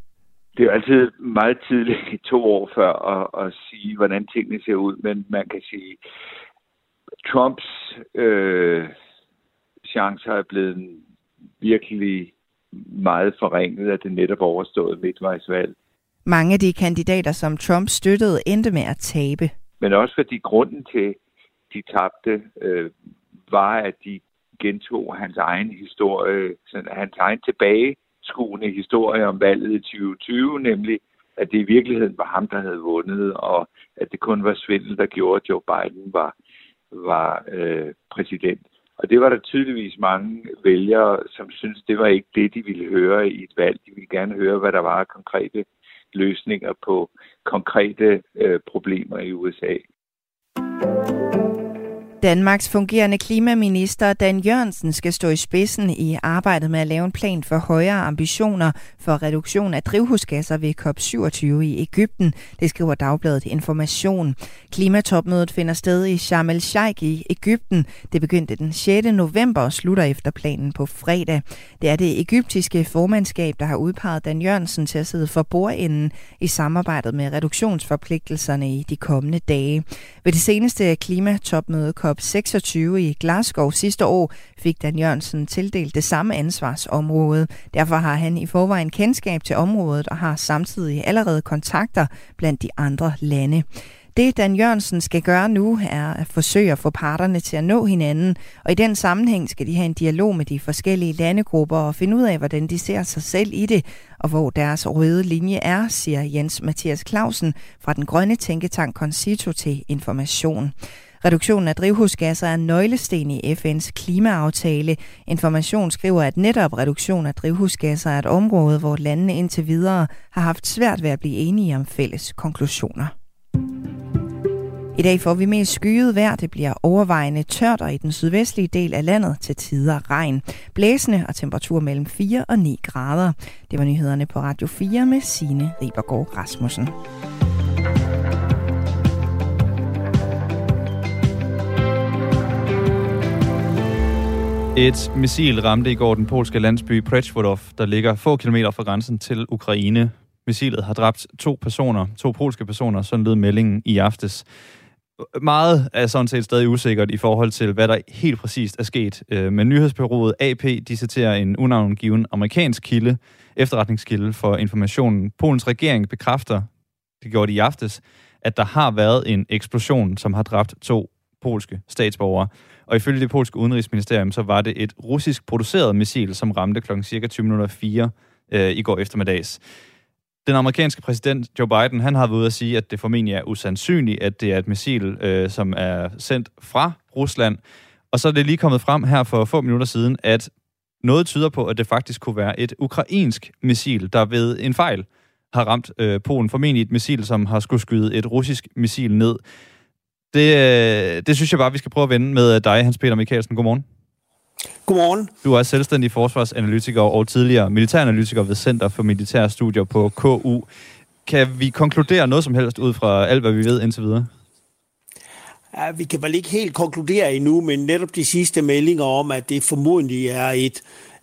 det er jo altid meget tidligt to år før at, at sige, hvordan tingene ser ud, men man kan sige, Trumps øh, chancer er blevet virkelig meget forringet af det netop overståede midtvejsvalg. Mange af de kandidater, som Trump støttede, endte med at tabe. Men også fordi grunden til, de tabte, øh, var, at de gentog hans egen historie, sådan, hans egen tilbage anskuende historie om valget i 2020, nemlig at det i virkeligheden var ham, der havde vundet, og at det kun var svindel, der gjorde, at Joe Biden var, var øh, præsident. Og det var der tydeligvis mange vælgere, som synes det var ikke det, de ville høre i et valg. De ville gerne høre, hvad der var af konkrete løsninger på konkrete øh, problemer i USA. Danmarks fungerende klimaminister Dan Jørgensen skal stå i spidsen i arbejdet med at lave en plan for højere ambitioner for reduktion af drivhusgasser ved COP27 i Ægypten. Det skriver Dagbladet Information. Klimatopmødet finder sted i Sharm el-Sheikh i Ægypten. Det begyndte den 6. november og slutter efter planen på fredag. Det er det egyptiske formandskab, der har udpeget Dan Jørgensen til at sidde for bordenden i samarbejdet med reduktionsforpligtelserne i de kommende dage. Ved det seneste klimatopmøde COP26 i Glasgow sidste år fik Dan Jørgensen tildelt det samme ansvarsområde. Derfor har han i forvejen kendskab til området og har samtidig allerede kontakter blandt de andre lande. Det Dan Jørgensen skal gøre nu er at forsøge at få parterne til at nå hinanden, og i den sammenhæng skal de have en dialog med de forskellige landegrupper og finde ud af, hvordan de ser sig selv i det, og hvor deres røde linje er, siger Jens Mathias Clausen fra den grønne tænketank Concito til Information. Reduktionen af drivhusgasser er nøglesten i FN's klimaaftale. Information skriver, at netop reduktion af drivhusgasser er et område, hvor landene indtil videre har haft svært ved at blive enige om fælles konklusioner. I dag får vi mest skyet vejr. Det bliver overvejende tørt, og i den sydvestlige del af landet til tider regn. Blæsende og temperatur mellem 4 og 9 grader. Det var nyhederne på Radio 4 med Signe Ribergaard Rasmussen. Et missil ramte i går den polske landsby Prechwodov, der ligger få kilometer fra grænsen til Ukraine. Missilet har dræbt to personer, to polske personer, sådan lød meldingen i aftes. Meget er sådan set stadig usikkert i forhold til, hvad der helt præcist er sket. Øh, men nyhedsbyrået AP, de citerer en unavngiven amerikansk kilde, efterretningskilde for informationen. Polens regering bekræfter, det gjorde de i aftes, at der har været en eksplosion, som har dræbt to polske statsborgere. Og ifølge det polske udenrigsministerium, så var det et russisk produceret missil, som ramte kl. cirka 20.04 øh, i går eftermiddags. Den amerikanske præsident Joe Biden, han har været ude at sige, at det formentlig er usandsynligt, at det er et missil, øh, som er sendt fra Rusland. Og så er det lige kommet frem her for få minutter siden, at noget tyder på, at det faktisk kunne være et ukrainsk missil, der ved en fejl har ramt øh, Polen. Formentlig et missil, som har skulle skyde et russisk missil ned. Det, øh, det synes jeg bare, vi skal prøve at vende med dig, Hans Peter Mikkelsen. Godmorgen. Godmorgen. Du er selvstændig forsvarsanalytiker og tidligere militæranalytiker ved Center for Militære Studier på KU. Kan vi konkludere noget som helst ud fra alt, hvad vi ved indtil videre? Ja, vi kan vel ikke helt konkludere endnu, men netop de sidste meldinger om, at det formodentlig er et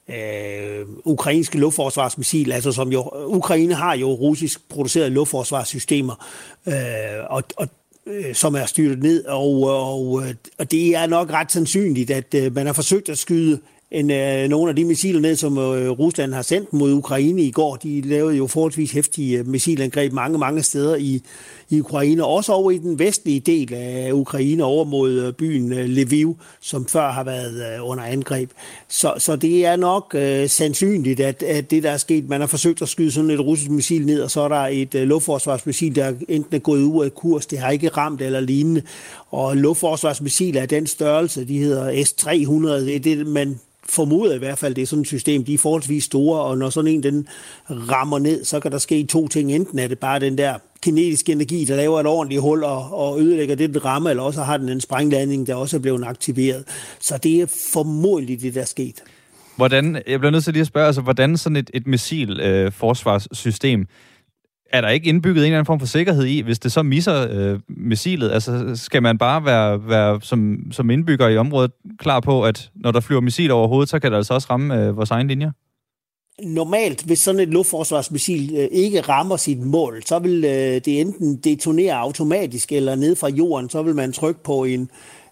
øh, ukrainske luftforsvarsmissil, altså som jo, Ukraine har jo russisk producerede luftforsvarssystemer, øh, og, og øh, som er styret ned, og, og, og det er nok ret sandsynligt, at øh, man har forsøgt at skyde en, øh, nogle af de missiler ned, som øh, Rusland har sendt mod Ukraine i går. De lavede jo forholdsvis hæftige øh, missilangreb mange, mange steder i, i Ukraine, også over i den vestlige del af Ukraine, over mod øh, byen øh, Lviv, som før har været øh, under angreb. Så, så det er nok øh, sandsynligt, at, at det, der er sket, man har forsøgt at skyde sådan et russisk missil ned, og så er der et øh, luftforsvarsmissil, der enten er gået ud af kurs, det har ikke ramt eller lignende. Og luftforsvarsmissiler af den størrelse, de hedder S-300, det er det, man formoder i hvert fald, det er sådan et system, de er forholdsvis store, og når sådan en den rammer ned, så kan der ske to ting. Enten er det bare den der kinetisk energi, der laver et ordentligt hul og, og ødelægger det, den rammer, eller også har den en sprængladning, der også er blevet aktiveret. Så det er formodentlig det, der er sket. Hvordan, jeg bliver nødt til lige at spørge, altså, hvordan sådan et, et missil-forsvarssystem, øh, er der ikke indbygget en eller anden form for sikkerhed i, hvis det så misser øh, missilet? Altså, skal man bare være, være som, som indbygger i området klar på, at når der flyver missil over hovedet, så kan det altså også ramme øh, vores egen linjer? Normalt, hvis sådan et luftforsvarsmissil øh, ikke rammer sit mål, så vil øh, det enten detonere automatisk, eller ned fra jorden, så vil man trykke på en,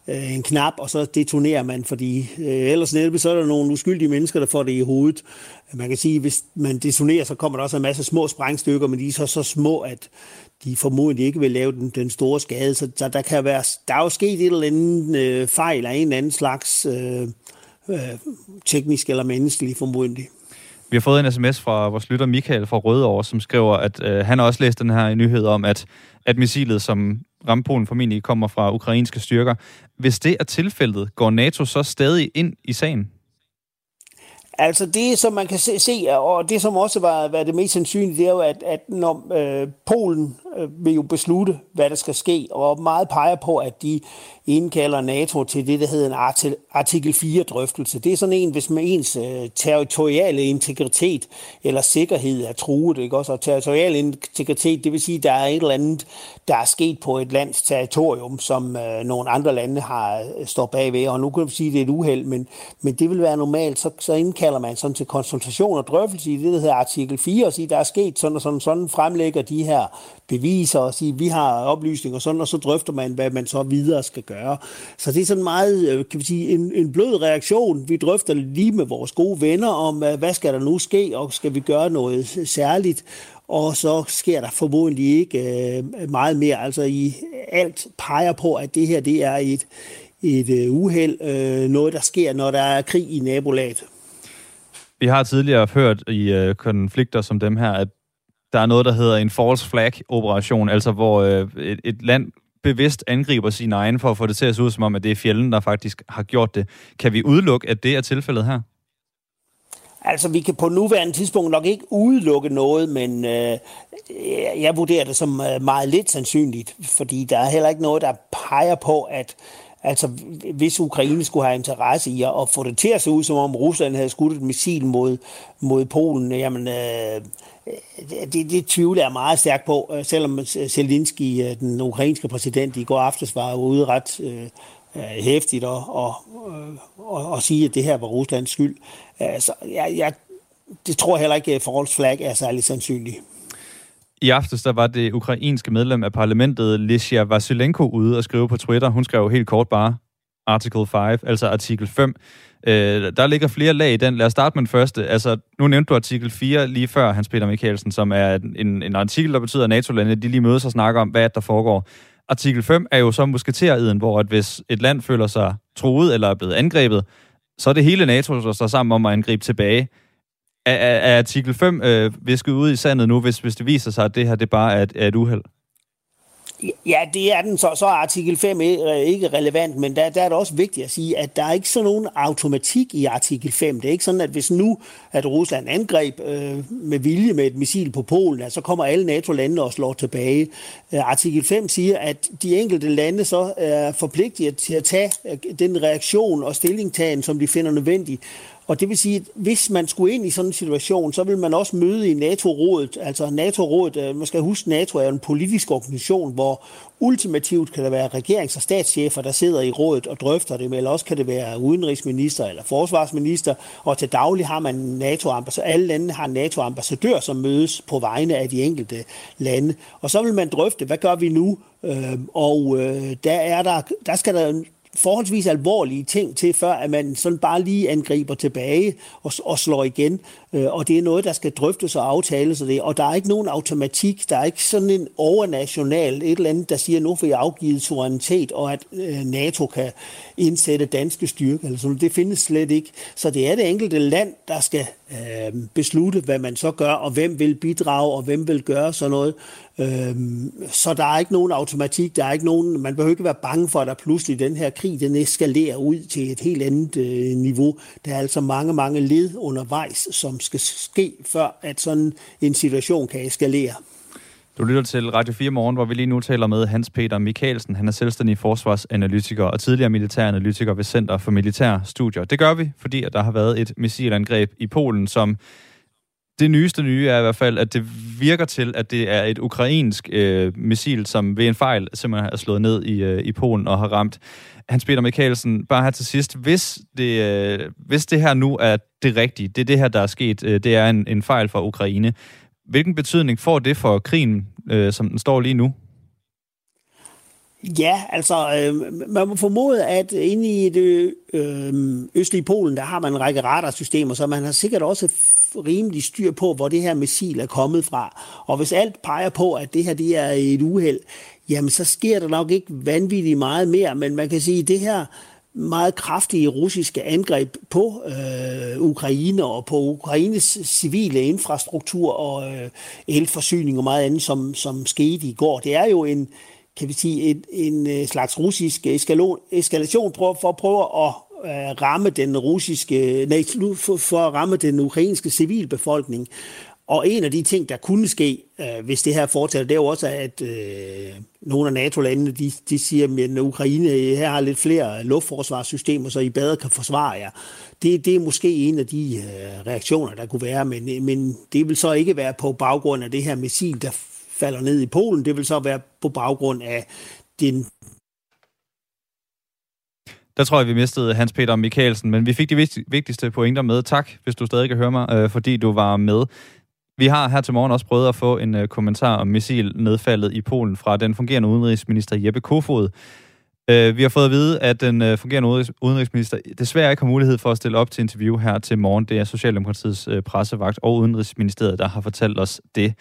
øh, en knap, og så detonerer man, fordi øh, ellers netop så er der nogle uskyldige mennesker, der får det i hovedet. Man kan sige, at hvis man detonerer, så kommer der også en masse små sprængstykker, men de er så, så små, at de formodentlig ikke vil lave den, den store skade. Så der, der kan være, der er jo sket et eller andet øh, fejl af en eller anden slags øh, øh, teknisk eller menneskelig formodentlig. Vi har fået en sms fra vores lytter Michael fra Rødovre, som skriver, at øh, han har også læst den her nyhed om, at, at missilet, som ramte Polen formentlig kommer fra ukrainske styrker. Hvis det er tilfældet, går NATO så stadig ind i sagen? Altså det, som man kan se, se og det som også var, var det mest sandsynlige, det er jo, at, at når øh, Polen Øh, vil jo beslutte, hvad der skal ske, og meget peger på, at de indkalder NATO til det, der hedder en artikel 4-drøftelse. Det er sådan en, hvis man ens øh, territoriale integritet eller sikkerhed er truet. Ikke? Også, og territorial integritet, det vil sige, at der er et eller andet, der er sket på et lands territorium, som øh, nogle andre lande har øh, står bagved. Og nu kan vi sige, at det er et uheld, men, men det vil være normalt. Så, så indkalder man sådan til konsultation og drøftelse i det, der hedder artikel 4, og siger, der er sket sådan og sådan, sådan fremlægger de her beviser og sige, vi har oplysninger og sådan, og så drøfter man, hvad man så videre skal gøre. Så det er sådan meget, øh, kan vi sige, en, en blød reaktion. Vi drøfter lige med vores gode venner om, hvad skal der nu ske, og skal vi gøre noget særligt? Og så sker der formodentlig ikke øh, meget mere. Altså i alt peger på, at det her det er et, et øh, uheld, øh, noget der sker, når der er krig i nabolaget. Vi har tidligere hørt i øh, konflikter som dem her, at der er noget, der hedder en false flag-operation, altså hvor øh, et, et land bevidst angriber sin egen for at få det til at se ud som om, at det er fjenden, der faktisk har gjort det. Kan vi udelukke, at det er tilfældet her? Altså, vi kan på nuværende tidspunkt nok ikke udelukke noget, men øh, jeg vurderer det som øh, meget lidt sandsynligt, fordi der er heller ikke noget, der peger på, at Altså, hvis Ukraine skulle have interesse i at få det til at se ud, som om Rusland havde skudt et missil mod, mod Polen, jamen, øh, det, det tvivler jeg meget stærkt på, øh, selvom Zelensky, øh, den ukrainske præsident, i går aftes var ude ret øh, øh hæftigt og, og, og, og sige, at det her var Ruslands skyld. Altså, jeg, jeg, det tror jeg heller ikke, at flag er særlig sandsynligt. I aftes der var det ukrainske medlem af parlamentet, Lishia Vasilenko, ude og skrive på Twitter. Hun skrev helt kort bare Article 5, altså artikel 5. Øh, der ligger flere lag i den. Lad os starte med den første. Altså, nu nævnte du artikel 4 lige før, Hans Peter Mikkelsen, som er en, en artikel, der betyder, at NATO-landene de lige mødes og snakker om, hvad der foregår. Artikel 5 er jo så musketeriden, hvor at hvis et land føler sig truet eller er blevet angrebet, så er det hele NATO, der står sammen om at angribe tilbage. Er, er, er artikel 5 øh, visket ud i sandet nu, hvis, hvis det viser sig, at det her det bare er et, er et uheld? Ja, det er den. Så, så er artikel 5 øh, ikke relevant, men der, der er det også vigtigt at sige, at der er ikke sådan nogen automatik i artikel 5. Det er ikke sådan, at hvis nu at Rusland angreb øh, med vilje med et missil på Polen, at så kommer alle NATO-lande og slår tilbage. Øh, artikel 5 siger, at de enkelte lande så er forpligtet til at tage øh, den reaktion og stillingtagen, som de finder nødvendig. Og det vil sige, at hvis man skulle ind i sådan en situation, så vil man også møde i NATO-rådet. Altså NATO-rådet, øh, man skal huske, NATO er en politisk organisation, hvor ultimativt kan der være regerings- og statschefer, der sidder i rådet og drøfter det, eller også kan det være udenrigsminister eller forsvarsminister, og til daglig har man NATO-ambassadør. Alle lande har NATO-ambassadør, som mødes på vegne af de enkelte lande. Og så vil man drøfte, hvad gør vi nu? Øh, og øh, der, er der, der skal der forholdsvis alvorlige ting til, før at man sådan bare lige angriber tilbage og, og slår igen. Øh, og det er noget, der skal drøftes og aftales. Og, det. og der er ikke nogen automatik. Der er ikke sådan en overnational et eller andet, der siger, at nu får jeg afgivet suverænitet, og at øh, NATO kan indsætte danske styrker. Eller sådan. Det findes slet ikke. Så det er det enkelte land, der skal øh, beslutte, hvad man så gør, og hvem vil bidrage, og hvem vil gøre sådan noget. Øhm, så der er ikke nogen automatik, der er ikke nogen, man behøver ikke være bange for, at der pludselig den her krig, den eskalerer ud til et helt andet øh, niveau. Der er altså mange, mange led undervejs, som skal ske, før at sådan en situation kan eskalere. Du lytter til Radio 4 Morgen, hvor vi lige nu taler med Hans Peter Mikkelsen. Han er selvstændig forsvarsanalytiker og tidligere militæranalytiker ved Center for Militær Studier. Det gør vi, fordi at der har været et missilangreb i Polen, som det nyeste nye er i hvert fald, at det virker til, at det er et ukrainsk øh, missil, som ved en fejl simpelthen er slået ned i, øh, i Polen og har ramt. Hans Peter Mikkelsen, bare her til sidst, hvis det, øh, hvis det her nu er det rigtige, det er det her, der er sket, øh, det er en, en fejl for Ukraine, hvilken betydning får det for krigen, øh, som den står lige nu? Ja, altså, øh, man må formode, at inde i det øh, østlige Polen, der har man en række radarsystemer, så man har sikkert også rimelig styr på, hvor det her missil er kommet fra. Og hvis alt peger på, at det her det er et uheld, jamen så sker der nok ikke vanvittigt meget mere, men man kan sige, at det her meget kraftige russiske angreb på øh, Ukraine og på Ukraines civile infrastruktur og øh, elforsyning og meget andet, som, som skete i går. Det er jo en, kan vi sige, en, en øh, slags russisk eskalation, eskalation for at prøve at at ramme den russiske, nej, for, for at ramme den ukrainske civilbefolkning. Og en af de ting, der kunne ske, øh, hvis det her fortsætter, det er jo også, at øh, nogle af NATO-landene, de, de siger, at Ukraine her har lidt flere luftforsvarssystemer, så I bedre kan forsvare jer. Det, det er måske en af de øh, reaktioner, der kunne være, men, øh, men det vil så ikke være på baggrund af det her missil, der falder ned i Polen. Det vil så være på baggrund af den der tror jeg, vi mistede Hans Peter Mikkelsen, men vi fik de vigtigste pointer med. Tak, hvis du stadig kan høre mig, øh, fordi du var med. Vi har her til morgen også prøvet at få en øh, kommentar om missilnedfaldet i Polen fra den fungerende udenrigsminister Jeppe Kofod. Øh, vi har fået at vide, at den øh, fungerende udenrigsminister desværre ikke har mulighed for at stille op til interview her til morgen. Det er Socialdemokratiets øh, pressevagt og Udenrigsministeriet, der har fortalt os det.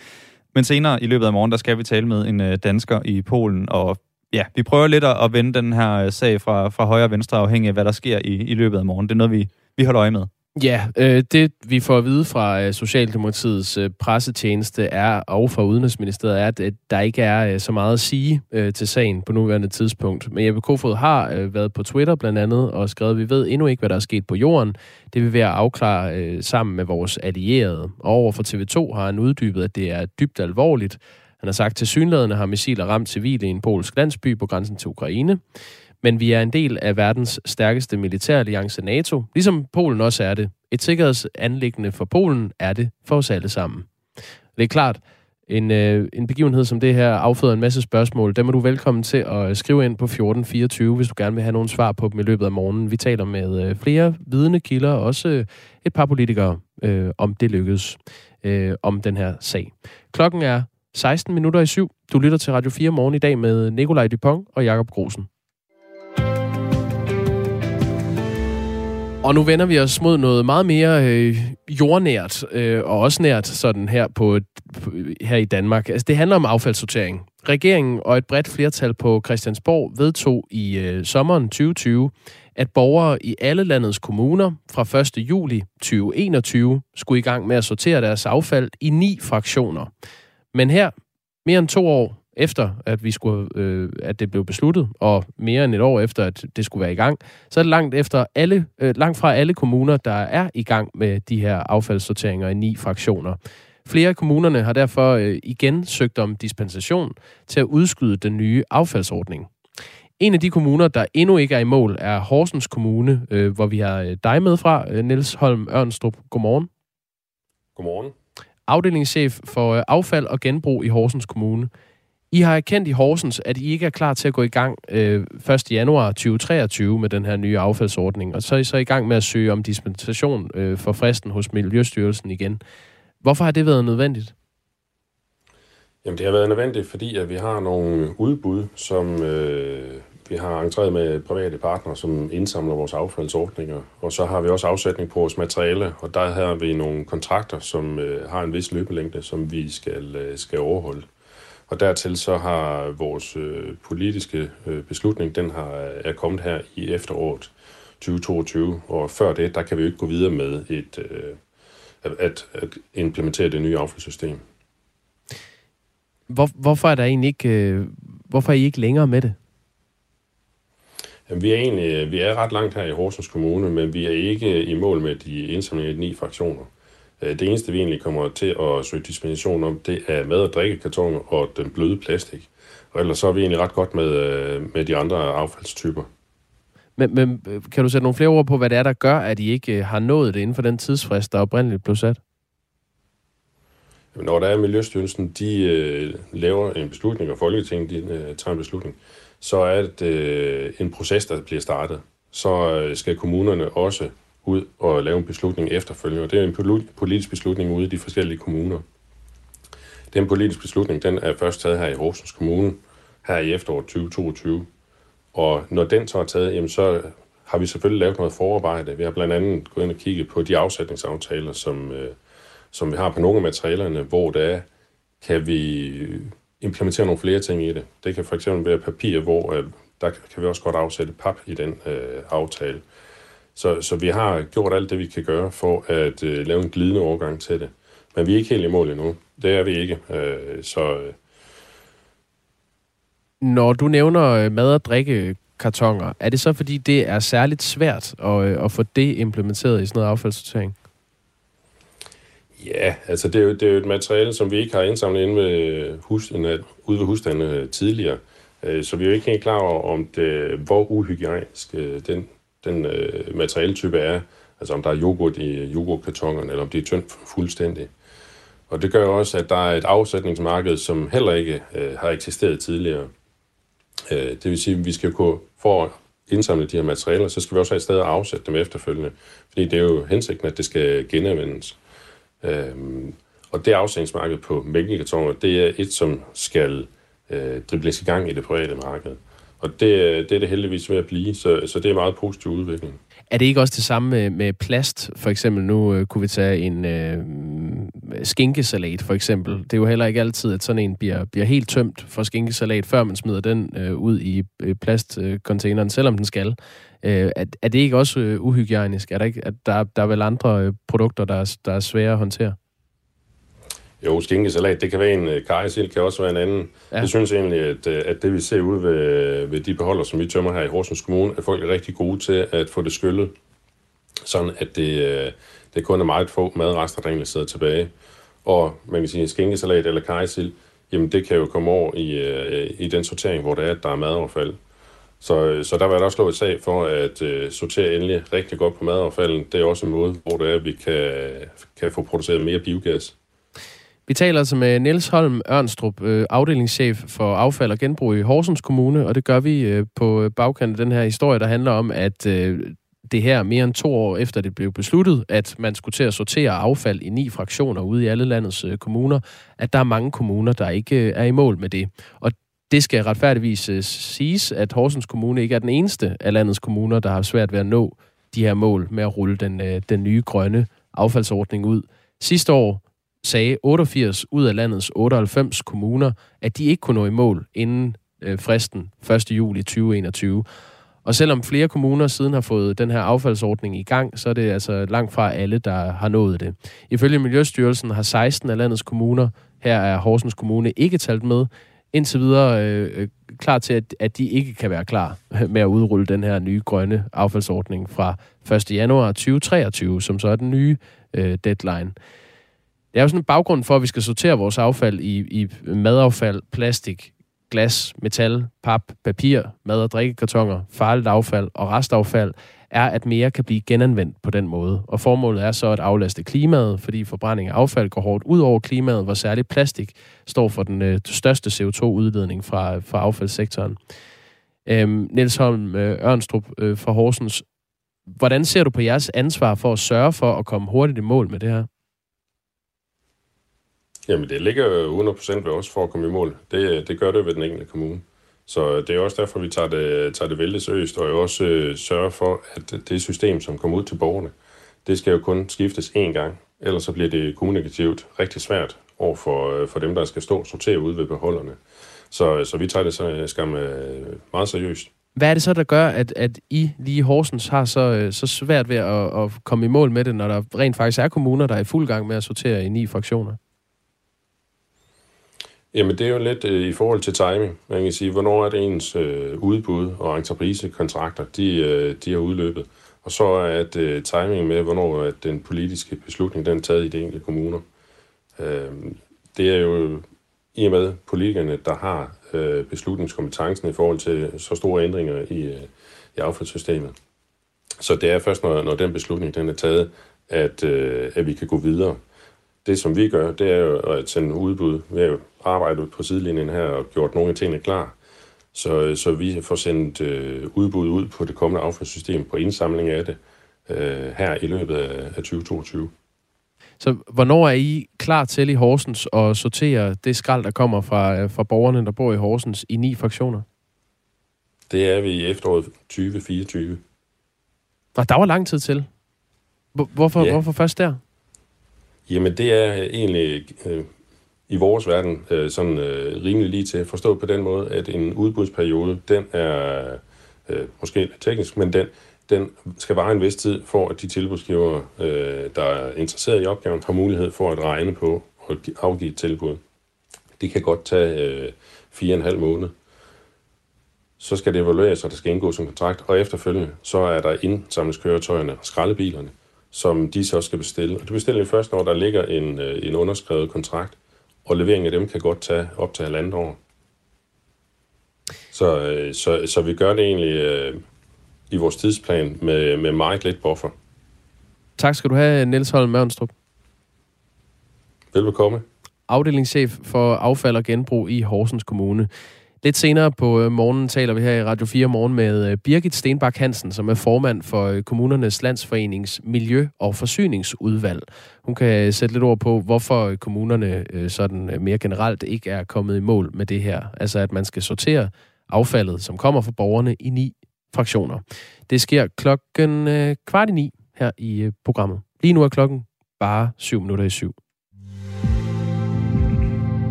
Men senere i løbet af morgen, der skal vi tale med en øh, dansker i Polen, og ja, vi prøver lidt at vende den her øh, sag fra, fra højre og venstre, afhængig af, hvad der sker i, i løbet af morgen. Det er noget, vi, vi holder øje med. Ja, øh, det vi får at vide fra øh, Socialdemokratiets øh, pressetjeneste er, og fra Udenrigsministeriet er, at at der ikke er øh, så meget at sige øh, til sagen på nuværende tidspunkt. Men Jeppe Kofod har øh, været på Twitter blandt andet og skrevet, at vi ved endnu ikke, hvad der er sket på jorden. Det vil være at afklare øh, sammen med vores allierede. Og over for TV2 har han uddybet, at det er dybt alvorligt. Han har sagt, til synlædende har missiler ramt civile i en polsk landsby på grænsen til Ukraine men vi er en del af verdens stærkeste militæralliance NATO, ligesom Polen også er det. Et sikkerhedsanlæggende for Polen er det for os alle sammen. Det er klart, en, øh, en begivenhed som det her afføder en masse spørgsmål. Dem er du velkommen til at øh, skrive ind på 1424, hvis du gerne vil have nogle svar på dem i løbet af morgenen. Vi taler med øh, flere vidne kilder, også øh, et par politikere, øh, om det lykkes, øh, om den her sag. Klokken er 16 minutter i syv. Du lytter til Radio 4 morgen i dag med Nikolaj Dupont og Jakob Grosen. Og nu vender vi os mod noget meget mere øh, jordnært, øh, og også nært sådan her, på, på, her i Danmark. Altså, det handler om affaldssortering. Regeringen og et bredt flertal på Christiansborg vedtog i øh, sommeren 2020, at borgere i alle landets kommuner fra 1. juli 2021 skulle i gang med at sortere deres affald i ni fraktioner. Men her, mere end to år efter, at vi skulle, øh, at det blev besluttet, og mere end et år efter, at det skulle være i gang, så er det langt, efter alle, øh, langt fra alle kommuner, der er i gang med de her affaldssorteringer i ni fraktioner. Flere af kommunerne har derfor øh, igen søgt om dispensation til at udskyde den nye affaldsordning. En af de kommuner, der endnu ikke er i mål, er Horsens Kommune, øh, hvor vi har øh, dig med fra, øh, Niels Holm Ørnstrup. Godmorgen. Godmorgen. Afdelingschef for øh, affald og genbrug i Horsens Kommune. I har erkendt i Horsens, at I ikke er klar til at gå i gang øh, 1. januar 2023 med den her nye affaldsordning, og så er I så i gang med at søge om dispensation øh, for fristen hos Miljøstyrelsen igen. Hvorfor har det været nødvendigt? Jamen, det har været nødvendigt, fordi at vi har nogle udbud, som øh, vi har entreret med private partnere, som indsamler vores affaldsordninger. Og så har vi også afsætning på vores materiale, og der har vi nogle kontrakter, som øh, har en vis løbelængde, som vi skal, øh, skal overholde. Og dertil så har vores øh, politiske øh, beslutning, den har, er kommet her i efteråret 2022, og før det, der kan vi jo ikke gå videre med et, øh, at, at implementere det nye affaldssystem. Hvor, hvorfor er der egentlig ikke, øh, hvorfor er I ikke længere med det? Jamen, vi er egentlig vi er ret langt her i Horsens Kommune, men vi er ikke i mål med de indsamlede ni fraktioner. Øh, det eneste, vi egentlig kommer til at søge dispensation om, det er mad- og drikkekartoner og den bløde plastik. Og ellers så er vi egentlig ret godt med, øh, med de andre affaldstyper. Men, men kan du sætte nogle flere ord på, hvad det er, der gør, at I ikke har nået det inden for den tidsfrist, der oprindeligt blev sat? Når der er Miljøstyrelsen, de øh, laver en beslutning, og Folketinget de, øh, tager en beslutning, så er det øh, en proces, der bliver startet. Så øh, skal kommunerne også ud og lave en beslutning efterfølgende, og det er en politisk beslutning ude i de forskellige kommuner. Den politiske beslutning, den er først taget her i Horsens Kommune, her i efteråret 2022. Og når den så er taget, jamen så har vi selvfølgelig lavet noget forarbejde. Vi har blandt andet gået ind og kigget på de afsætningsaftaler, som, øh, som vi har på nogle af materialerne, hvor der kan vi implementere nogle flere ting i det. Det kan for eksempel være papir, hvor øh, der kan vi også godt afsætte pap i den øh, aftale. Så, så vi har gjort alt det, vi kan gøre for at øh, lave en glidende overgang til det. Men vi er ikke helt i mål endnu. Det er vi ikke. Øh, så, øh. Når du nævner øh, mad- og drikkekartoner, er det så fordi, det er særligt svært at, øh, at få det implementeret i sådan noget affaldssortering? Ja, altså det er, jo, det er jo et materiale, som vi ikke har indsamlet inde ved øh, hus, øh, ude ved husstandene øh, tidligere. Så vi er jo ikke helt klar over, om det, hvor uhygiejnisk den, den materialetype er. Altså om der er yoghurt i yoghurtkartongerne, eller om det er tyndt fuldstændig. Og det gør også, at der er et afsætningsmarked, som heller ikke øh, har eksisteret tidligere. Øh, det vil sige, at vi skal kunne, for at indsamle de her materialer, så skal vi også have et sted at afsætte dem efterfølgende. Fordi det er jo hensigten, at det skal genanvendes. Øhm, og det afsætningsmarked på mælkekartoner, det er et, som skal øh, dribles i gang i det private marked. Og det, det er det heldigvis ved at blive, så, så det er en meget positiv udvikling. Er det ikke også det samme med, med plast? For eksempel nu øh, kunne vi tage en øh, skinkesalat, for eksempel. Det er jo heller ikke altid, at sådan en bliver, bliver helt tømt for skinkesalat, før man smider den øh, ud i øh, plastcontaineren, selvom den skal. Øh, er, er det ikke også øh, uhygienisk? Er der, ikke, at der, der er vel andre øh, produkter, der er, der er svære at håndtere? Jo, skinkesalat, det kan være en øh, kajsild, kan også være en anden. Ja. Jeg synes egentlig, at, øh, at det vi ser ude ved, ved de beholder, som vi tømmer her i Horsens Kommune, at folk er rigtig gode til at få det skyllet, sådan at det, øh, det kun er meget få madrester, der egentlig sidder tilbage. Og man kan sige, skinkesalat eller kajsild, jamen det kan jo komme over i, øh, i den sortering, hvor det er, at der er madaffald. Så, øh, så der vil jeg også slå et sag for at øh, sortere endelig rigtig godt på madaffalden. Det er også en måde, hvor det er, at vi kan, kan få produceret mere biogas. Vi taler altså med Niels Holm Ørnstrup, øh, afdelingschef for affald og genbrug i Horsens Kommune, og det gør vi på bagkant af den her historie, der handler om, at det her mere end to år efter det blev besluttet, at man skulle til at sortere affald i ni fraktioner ude i alle landets øh, kommuner, at der er mange kommuner, der ikke øh, er i mål med det. Og det skal retfærdigvis øh, siges, at Horsens Kommune ikke er den eneste af landets kommuner, der har svært ved at nå de her mål med at rulle den, den nye grønne affaldsordning ud. Sidste år sagde 88 ud af landets 98 kommuner, at de ikke kunne nå i mål inden fristen 1. juli 2021. Og selvom flere kommuner siden har fået den her affaldsordning i gang, så er det altså langt fra alle, der har nået det. Ifølge Miljøstyrelsen har 16 af landets kommuner, her er Horsens Kommune ikke talt med, indtil videre øh, øh, klar til, at, at de ikke kan være klar med at udrulle den her nye grønne affaldsordning fra 1. januar 2023, som så er den nye øh, deadline. Det er jo sådan en baggrund for, at vi skal sortere vores affald i, i madaffald, plastik, glas, metal, pap, papir, mad- og drikkekartoner, farligt affald og restaffald, er, at mere kan blive genanvendt på den måde. Og formålet er så at aflaste klimaet, fordi forbrænding af affald går hårdt ud over klimaet, hvor særligt plastik står for den øh, største CO2-udledning fra, fra affaldssektoren. Øhm, Niels Holm øh, Ørnstrup øh, fra Horsens, hvordan ser du på jeres ansvar for at sørge for at komme hurtigt i mål med det her? Jamen, det ligger 100% ved os for at komme i mål. Det, det gør det ved den enkelte kommune. Så øh, det er også derfor, vi tager det, tager det vældig seriøst, og også øh, sørger for, at det system, som kommer ud til borgerne, det skal jo kun skiftes én gang. Ellers så bliver det kommunikativt rigtig svært over for, øh, for dem, der skal stå og sortere ud ved beholderne. Så, øh, så vi tager det så skal skam øh, meget seriøst. Hvad er det så, der gør, at, at I lige Horsens har så, så svært ved at, at komme i mål med det, når der rent faktisk er kommuner, der er i fuld gang med at sortere i ni fraktioner? Jamen, det er jo lidt øh, i forhold til timing. Man kan sige, hvornår er det ens øh, udbud og entreprisekontrakter, de, øh, de er udløbet. Og så er det øh, timing med, hvornår at den politiske beslutning den er taget i de enkelte kommuner. Øh, det er jo i og med politikerne, der har øh, beslutningskompetencen i forhold til så store ændringer i, øh, i affaldssystemet. Så det er først, når, når den beslutning den er taget, at, øh, at vi kan gå videre. Det, som vi gør, det er jo at sende udbud. Vi har jo arbejdet på sidelinjen her og gjort nogle af tingene klar. Så, så vi får sendt øh, udbud ud på det kommende affaldssystem på indsamling af det øh, her i løbet af, af 2022. Så hvornår er I klar til i Horsens at sortere det skrald, der kommer fra, fra borgerne, der bor i Horsens, i ni fraktioner? Det er vi i efteråret 2024. Og der var lang tid til. Hvorfor, ja. hvorfor først der? Jamen, det er øh, egentlig øh, i vores verden øh, sådan øh, rimelig lige til. Forstået på den måde, at en udbudsperiode, den er øh, måske lidt teknisk, men den, den skal vare en vis tid, for at de tilbudsgivere, øh, der er interesseret i opgaven, har mulighed for at regne på og afgive et tilbud. Det kan godt tage øh, fire og en halv måned. Så skal det evalueres, og der skal indgås en kontrakt, og efterfølgende så er der indsamlingskøretøjerne og skraldebilerne, som de så skal bestille. Og det bestiller de først, når der ligger en, øh, en underskrevet kontrakt, og leveringen af dem kan godt tage op til halvandet år. Så, øh, så, så vi gør det egentlig øh, i vores tidsplan med, med meget lidt buffer. Tak skal du have, Niels Holm Mørnstrup. Velbekomme. Afdelingschef for affald og genbrug i Horsens Kommune. Lidt senere på øh, morgenen taler vi her i Radio 4 morgen med øh, Birgit Stenbak Hansen, som er formand for øh, Kommunernes Landsforenings Miljø- og Forsyningsudvalg. Hun kan sætte lidt ord på, hvorfor kommunerne sådan mere generelt ikke er kommet i mål med det her. Altså at man skal sortere affaldet, som kommer fra borgerne, i ni fraktioner. Det sker klokken kvart i ni her i programmet. Lige nu er klokken bare 7 minutter i syv.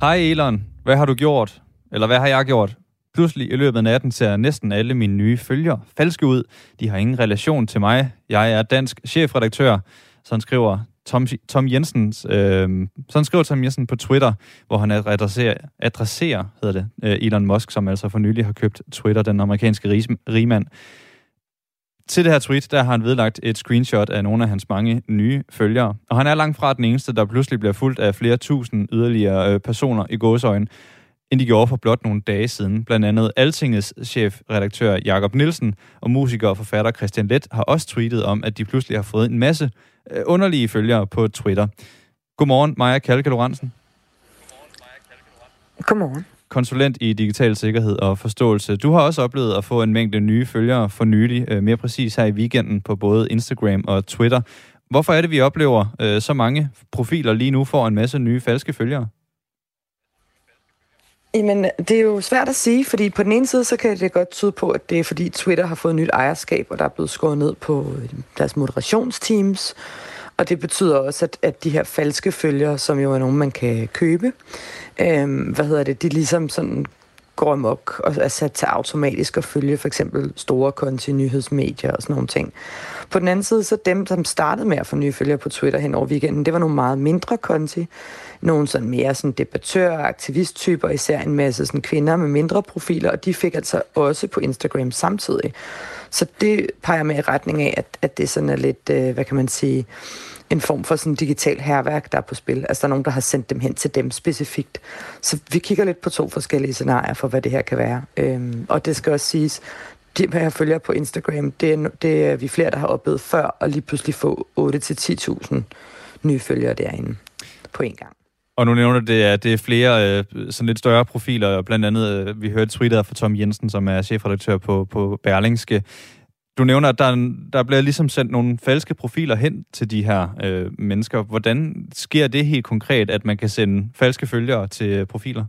Hej Elon. Hvad har du gjort? Eller hvad har jeg gjort? Pludselig i løbet af natten ser næsten alle mine nye følgere falske ud. De har ingen relation til mig. Jeg er dansk chefredaktør. Sådan skriver Tom, Tom Jensens, øh, sådan skriver Tom Jensen på Twitter, hvor han adresserer, adresserer hedder det, øh, Elon Musk, som altså for nylig har købt Twitter, den amerikanske rigmand. Til det her tweet, der har han vedlagt et screenshot af nogle af hans mange nye følgere. Og han er langt fra den eneste, der pludselig bliver fuldt af flere tusind yderligere øh, personer i gåsøjen, end de gjorde for blot nogle dage siden. Blandt andet Altingets chefredaktør Jakob Nielsen og musiker og forfatter Christian Let har også tweetet om, at de pludselig har fået en masse øh, underlige følgere på Twitter. Godmorgen, Maja Kalke Lorentzen. Godmorgen konsulent i digital sikkerhed og forståelse. Du har også oplevet at få en mængde nye følgere for nylig, øh, mere præcis her i weekenden på både Instagram og Twitter. Hvorfor er det, vi oplever øh, så mange profiler lige nu får en masse nye falske følgere? Jamen, det er jo svært at sige, fordi på den ene side, så kan det godt tyde på, at det er fordi Twitter har fået nyt ejerskab, og der er blevet skåret ned på øh, deres moderationsteams. Og det betyder også, at, at de her falske følgere, som jo er nogen, man kan købe, øh, hvad hedder det, de ligesom sådan går amok og er sat til automatisk at følge for eksempel store konti, nyhedsmedier og sådan nogle ting. På den anden side, så dem, som startede med at få nye følgere på Twitter hen over weekenden, det var nogle meget mindre konti. Nogle sådan mere sådan debattører og aktivisttyper, især en masse sådan kvinder med mindre profiler, og de fik altså også på Instagram samtidig. Så det peger med i retning af, at, at det sådan er lidt, øh, hvad kan man sige, en form for sådan digital herværk, der er på spil. Altså der er nogen, der har sendt dem hen til dem specifikt. Så vi kigger lidt på to forskellige scenarier for, hvad det her kan være. Øhm, og det skal også siges, de her følger på Instagram, det er, det er vi flere, der har oplevet før, og lige pludselig få 8-10.000 nye følgere derinde på en gang. Og nu nævner det, at det er flere øh, sådan lidt større profiler, blandt andet, øh, vi hørte tweetet fra Tom Jensen, som er chefredaktør på, på Berlingske. Du nævner, at der, der bliver ligesom sendt nogle falske profiler hen til de her øh, mennesker. Hvordan sker det helt konkret, at man kan sende falske følgere til profiler?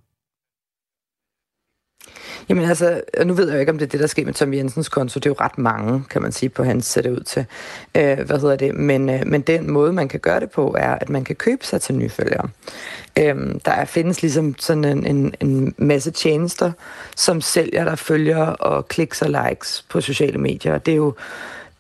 Jamen altså, nu ved jeg jo ikke, om det er det, der sker med Tom Jensens konto. Det er jo ret mange, kan man sige, på hans ser det ud til. Øh, hvad hedder det? Men, øh, men den måde, man kan gøre det på, er, at man kan købe sig til nye følgere. Øh, der findes ligesom sådan en, en, en masse tjenester, som sælger der følger og kliks og likes på sociale medier. Det er jo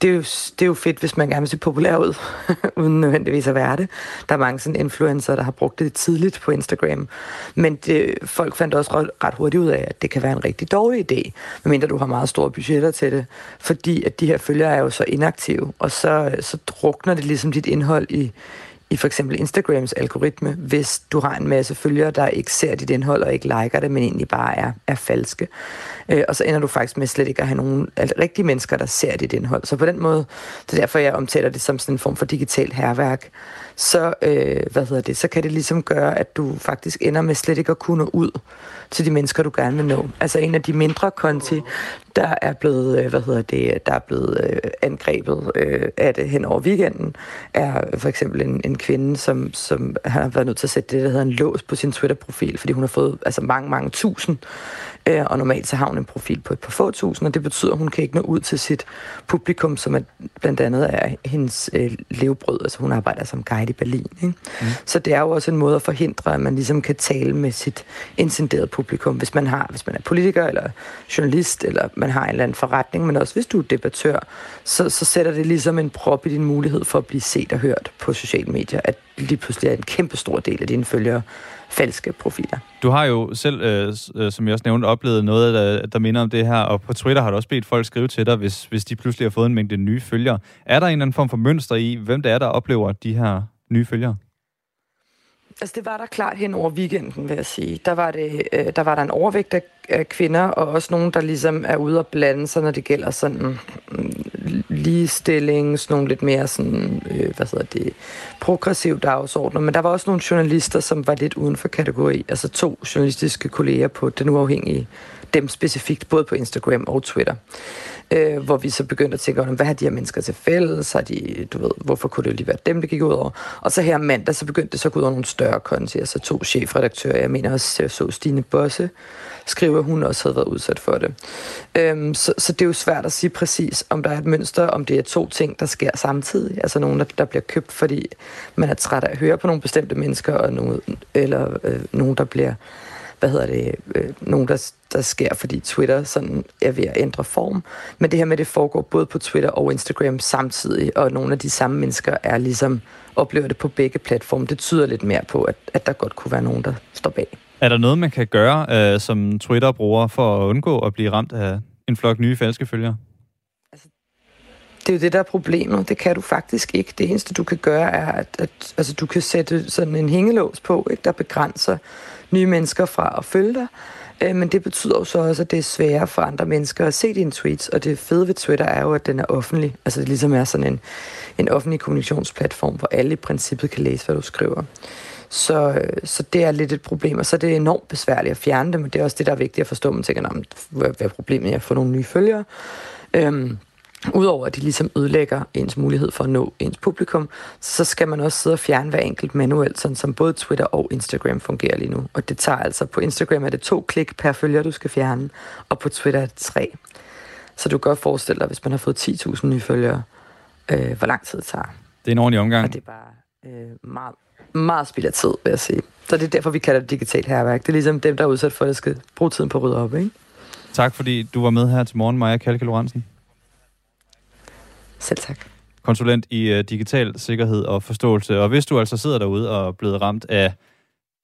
det er, jo, det er jo fedt, hvis man gerne vil se populær ud, uden nødvendigvis at være det. Der er mange sådan influencer, der har brugt det tidligt på Instagram. Men det, folk fandt også ret, hurtigt ud af, at det kan være en rigtig dårlig idé, medmindre du har meget store budgetter til det. Fordi at de her følgere er jo så inaktive, og så, så drukner det ligesom dit indhold i, i for eksempel Instagrams algoritme, hvis du har en masse følgere, der ikke ser dit indhold og ikke liker det, men egentlig bare er, er falske. Øh, og så ender du faktisk med slet ikke at have nogen altså, rigtige mennesker, der ser dit indhold. Så på den måde, det er derfor, jeg omtaler det som sådan en form for digital herværk, så, øh, hvad hedder det, så kan det ligesom gøre, at du faktisk ender med slet ikke at kunne nå ud til de mennesker, du gerne vil nå. Altså en af de mindre konti, der er blevet, øh, hvad hedder det, der er blevet øh, angrebet øh, af det hen over weekenden, er for eksempel en, en kvinde, som, som har været nødt til at sætte det, der hedder en lås på sin Twitter-profil, fordi hun har fået altså mange, mange tusind Øh, og normalt så har hun en profil på et par få tusind, og det betyder, at hun kan ikke nå ud til sit publikum, som er, blandt andet er hendes øh, levebrød. Altså hun arbejder som guide i Berlin. Ikke? Mm. Så det er jo også en måde at forhindre, at man ligesom kan tale med sit incenderede publikum, hvis man har, hvis man er politiker eller journalist, eller man har en eller anden forretning, men også hvis du er debattør, så, så sætter det ligesom en prop i din mulighed for at blive set og hørt på sociale medier, at lige pludselig er en kæmpe stor del af dine følgere falske profiler. Du har jo selv, øh, øh, som jeg også nævnte, oplevet noget, der, der minder om det her, og på Twitter har du også bedt folk skrive til dig, hvis, hvis de pludselig har fået en mængde nye følgere. Er der en eller anden form for mønster i, hvem det er, der oplever de her nye følgere? Altså det var der klart hen over weekenden, vil jeg sige. Der var, det, øh, der var der en overvægt af, kvinder, og også nogen, der ligesom er ude og blande sig, når det gælder sådan mm, ligestilling, sådan nogle lidt mere sådan, øh, hvad hedder det, progressive dagsordner. Men der var også nogle journalister, som var lidt uden for kategori. Altså to journalistiske kolleger på Den Uafhængige, dem specifikt, både på Instagram og Twitter øh, hvor vi så begyndte at tænke, hvad har de her mennesker til fælles? Har de, du ved, hvorfor kunne det lige være dem, det gik ud over? Og så her mandag, så begyndte det så at gå ud over nogle større konti, altså to chefredaktører. Jeg mener også, jeg så Stine Bosse skrive, at hun også havde været udsat for det. Øhm, så, så det er jo svært at sige præcis, om der er et mønster, om det er to ting, der sker samtidig. Altså nogen, der, der bliver købt, fordi man er træt af at høre på nogle bestemte mennesker, og nogen, eller øh, nogen, der bliver hvad hedder det, øh, nogen, der, der sker, fordi Twitter sådan er ved at ændre form. Men det her med, det foregår både på Twitter og Instagram samtidig, og nogle af de samme mennesker er ligesom, oplever det på begge platforme. Det tyder lidt mere på, at, at der godt kunne være nogen, der står bag. Er der noget, man kan gøre øh, som Twitter-bruger for at undgå at blive ramt af en flok nye falske følgere? Altså, det er jo det, der er problemet. Det kan du faktisk ikke. Det eneste, du kan gøre, er, at, at altså, du kan sætte sådan en hængelås på, ikke, der begrænser nye mennesker fra at følge dig. Øh, men det betyder jo så også, at det er sværere for andre mennesker at se dine tweets. Og det fede ved Twitter er jo, at den er offentlig. Altså det ligesom er sådan en, en offentlig kommunikationsplatform, hvor alle i princippet kan læse, hvad du skriver. Så, øh, så det er lidt et problem, og så er det enormt besværligt at fjerne det, men det er også det, der er vigtigt at forstå. Man tænker, hvad er problemet med at få nogle nye følgere? Øhm, Udover at de ligesom ødelægger ens mulighed for at nå ens publikum, så skal man også sidde og fjerne hver enkelt manuelt, sådan som både Twitter og Instagram fungerer lige nu. Og det tager altså, på Instagram er det to klik per følger, du skal fjerne, og på Twitter er det tre. Så du kan godt forestille dig, hvis man har fået 10.000 nye følgere, øh, hvor lang tid det tager. Det er en ordentlig omgang. Og det er bare øh, meget, meget spild af tid, vil jeg sige. Så det er derfor, vi kalder det digitalt herværk. Det er ligesom dem, der er udsat for, at skal bruge tiden på at rydde op, ikke? Tak fordi du var med her til morgen, Maja Kalke Lorentzen. Selv tak. Konsulent i uh, digital sikkerhed og forståelse. Og hvis du altså sidder derude og er blevet ramt af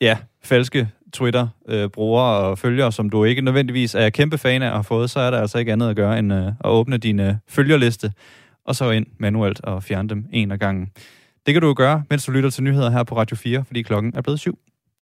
ja, falske Twitter-brugere øh, og følgere, som du ikke nødvendigvis er kæmpe fan af og har fået, så er der altså ikke andet at gøre end uh, at åbne din uh, følgerliste, og så ind manuelt og fjerne dem en af gangen. Det kan du gøre, mens du lytter til nyheder her på Radio 4, fordi klokken er blevet syv.